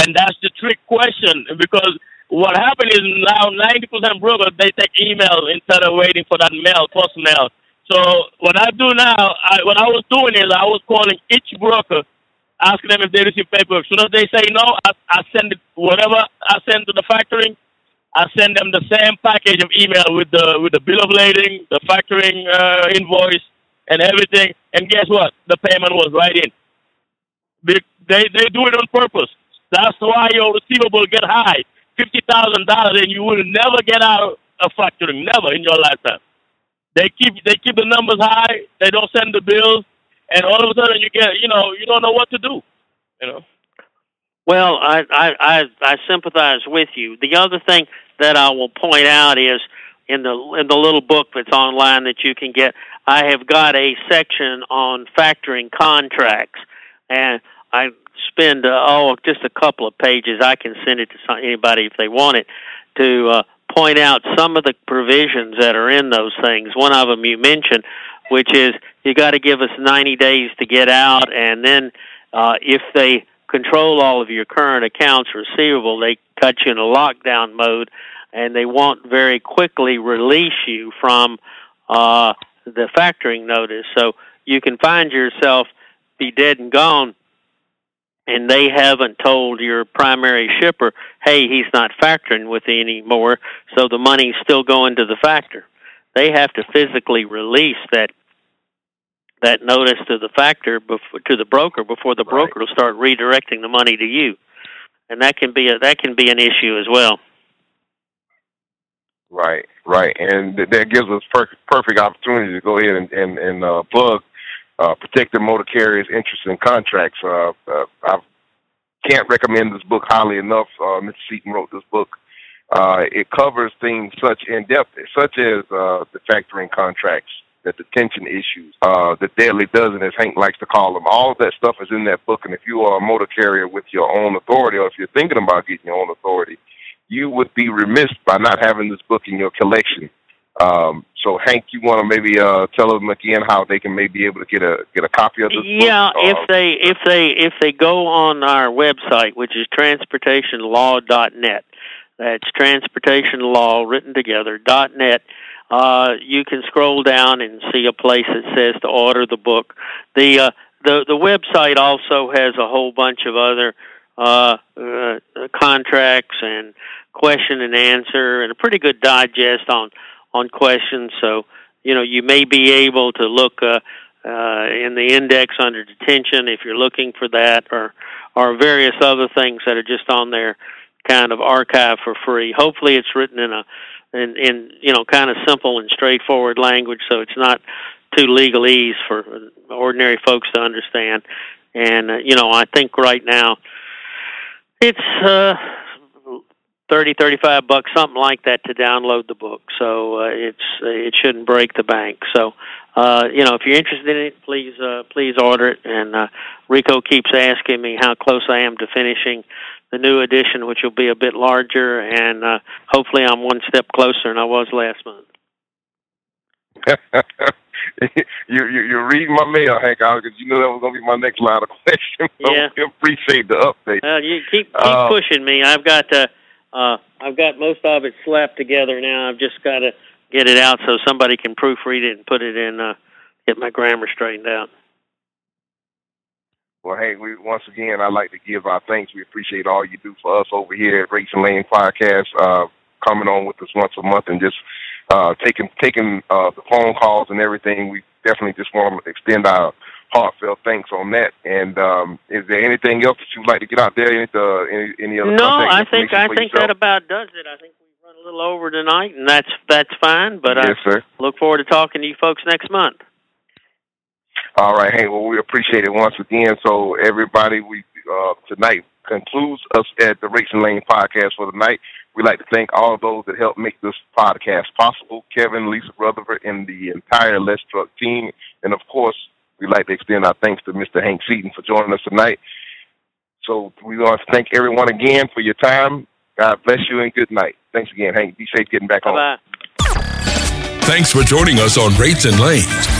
And that's the trick question because what happened is now 90% brokers, they take email instead of waiting for that mail, post mail. So what I do now, I, what I was doing is I was calling each broker, asking them if they receive paperwork. As soon as they say no, I, I send it, whatever I send to the factoring, I send them the same package of email with the with the bill of lading, the factoring uh, invoice, and everything. And guess what? The payment was right in. They they, they do it on purpose. That's why your receivable get high, fifty thousand dollars, and you will never get out of factoring, never in your lifetime. They keep they keep the numbers high. They don't send the bills, and all of a sudden you get you know you don't know what to do. You know. Well, I, I I I sympathize with you. The other thing that I will point out is in the in the little book that's online that you can get. I have got a section on factoring contracts, and I spend uh, oh just a couple of pages. I can send it to some, anybody if they want it to uh, point out some of the provisions that are in those things. One of them you mentioned, which is you got to give us 90 days to get out, and then uh, if they control all of your current accounts receivable. They cut you in a lockdown mode, and they won't very quickly release you from uh, the factoring notice. So you can find yourself be dead and gone, and they haven't told your primary shipper, "Hey, he's not factoring with you anymore," so the money's still going to the factor. They have to physically release that that notice to the factor before, to the broker before the broker right. will start redirecting the money to you, and that can be a that can be an issue as well. Right, right, and th- that gives us per- perfect opportunity to go ahead and and, and uh, plug uh, protected motor carriers' interests in contracts. Uh, uh, I can't recommend this book highly enough. Uh, Mr. Seaton wrote this book. Uh, it covers things such in depth, such as uh, the factoring contracts, the detention issues, uh, the deadly dozen, as Hank likes to call them. All of that stuff is in that book. And if you are a motor carrier with your own authority, or if you're thinking about getting your own authority, you would be remiss by not having this book in your collection. Um, so Hank, you want to maybe uh, tell them again how they can maybe be able to get a get a copy of this yeah, book? if they if they if they go on our website, which is transportationlaw.net. That's transportationlaw written together dot net uh, you can scroll down and see a place that says to order the book. The uh, the the website also has a whole bunch of other uh, uh, contracts and question and answer and a pretty good digest on on questions. So you know you may be able to look uh, uh, in the index under detention if you're looking for that, or or various other things that are just on there, kind of archive for free. Hopefully, it's written in a in in you know kind of simple and straightforward language, so it's not too legalese for ordinary folks to understand. And uh, you know, I think right now it's uh, thirty thirty five bucks, something like that, to download the book. So uh, it's uh, it shouldn't break the bank. So uh, you know, if you're interested in it, please uh, please order it. And uh, Rico keeps asking me how close I am to finishing the new edition, which will be a bit larger, and uh, hopefully I'm one step closer than I was last month. you, you you're reading my mail, Hank, because you know that was going to be my next line of question. yeah, appreciate the update. Uh, you keep keep uh, pushing me. I've got to, uh, I've got most of it slapped together now. I've just got to get it out so somebody can proofread it and put it in, uh, get my grammar straightened out. Well, hey, we once again, I'd like to give our thanks. We appreciate all you do for us over here at Rates and Lanes Podcast, uh, coming on with us once a month and just uh, taking taking uh, the phone calls and everything. We definitely just want to extend our heartfelt thanks on that. And um, is there anything else that you'd like to get out there? Any uh, any, any other? No, I think I think yourself? that about does it. I think we run a little over tonight, and that's that's fine. But yes, I sir. look forward to talking to you folks next month. All right, hey, well, we appreciate it once again. So, everybody, we uh, tonight concludes us at the Rates and Lanes podcast for the night. We'd like to thank all those that helped make this podcast possible Kevin, Lisa Rutherford, and the entire Let's Truck team. And of course, we'd like to extend our thanks to Mr. Hank Seaton for joining us tonight. So, we want to thank everyone again for your time. God bless you and good night. Thanks again, Hank. Be safe getting back Bye-bye. home. Thanks for joining us on Rates and Lanes.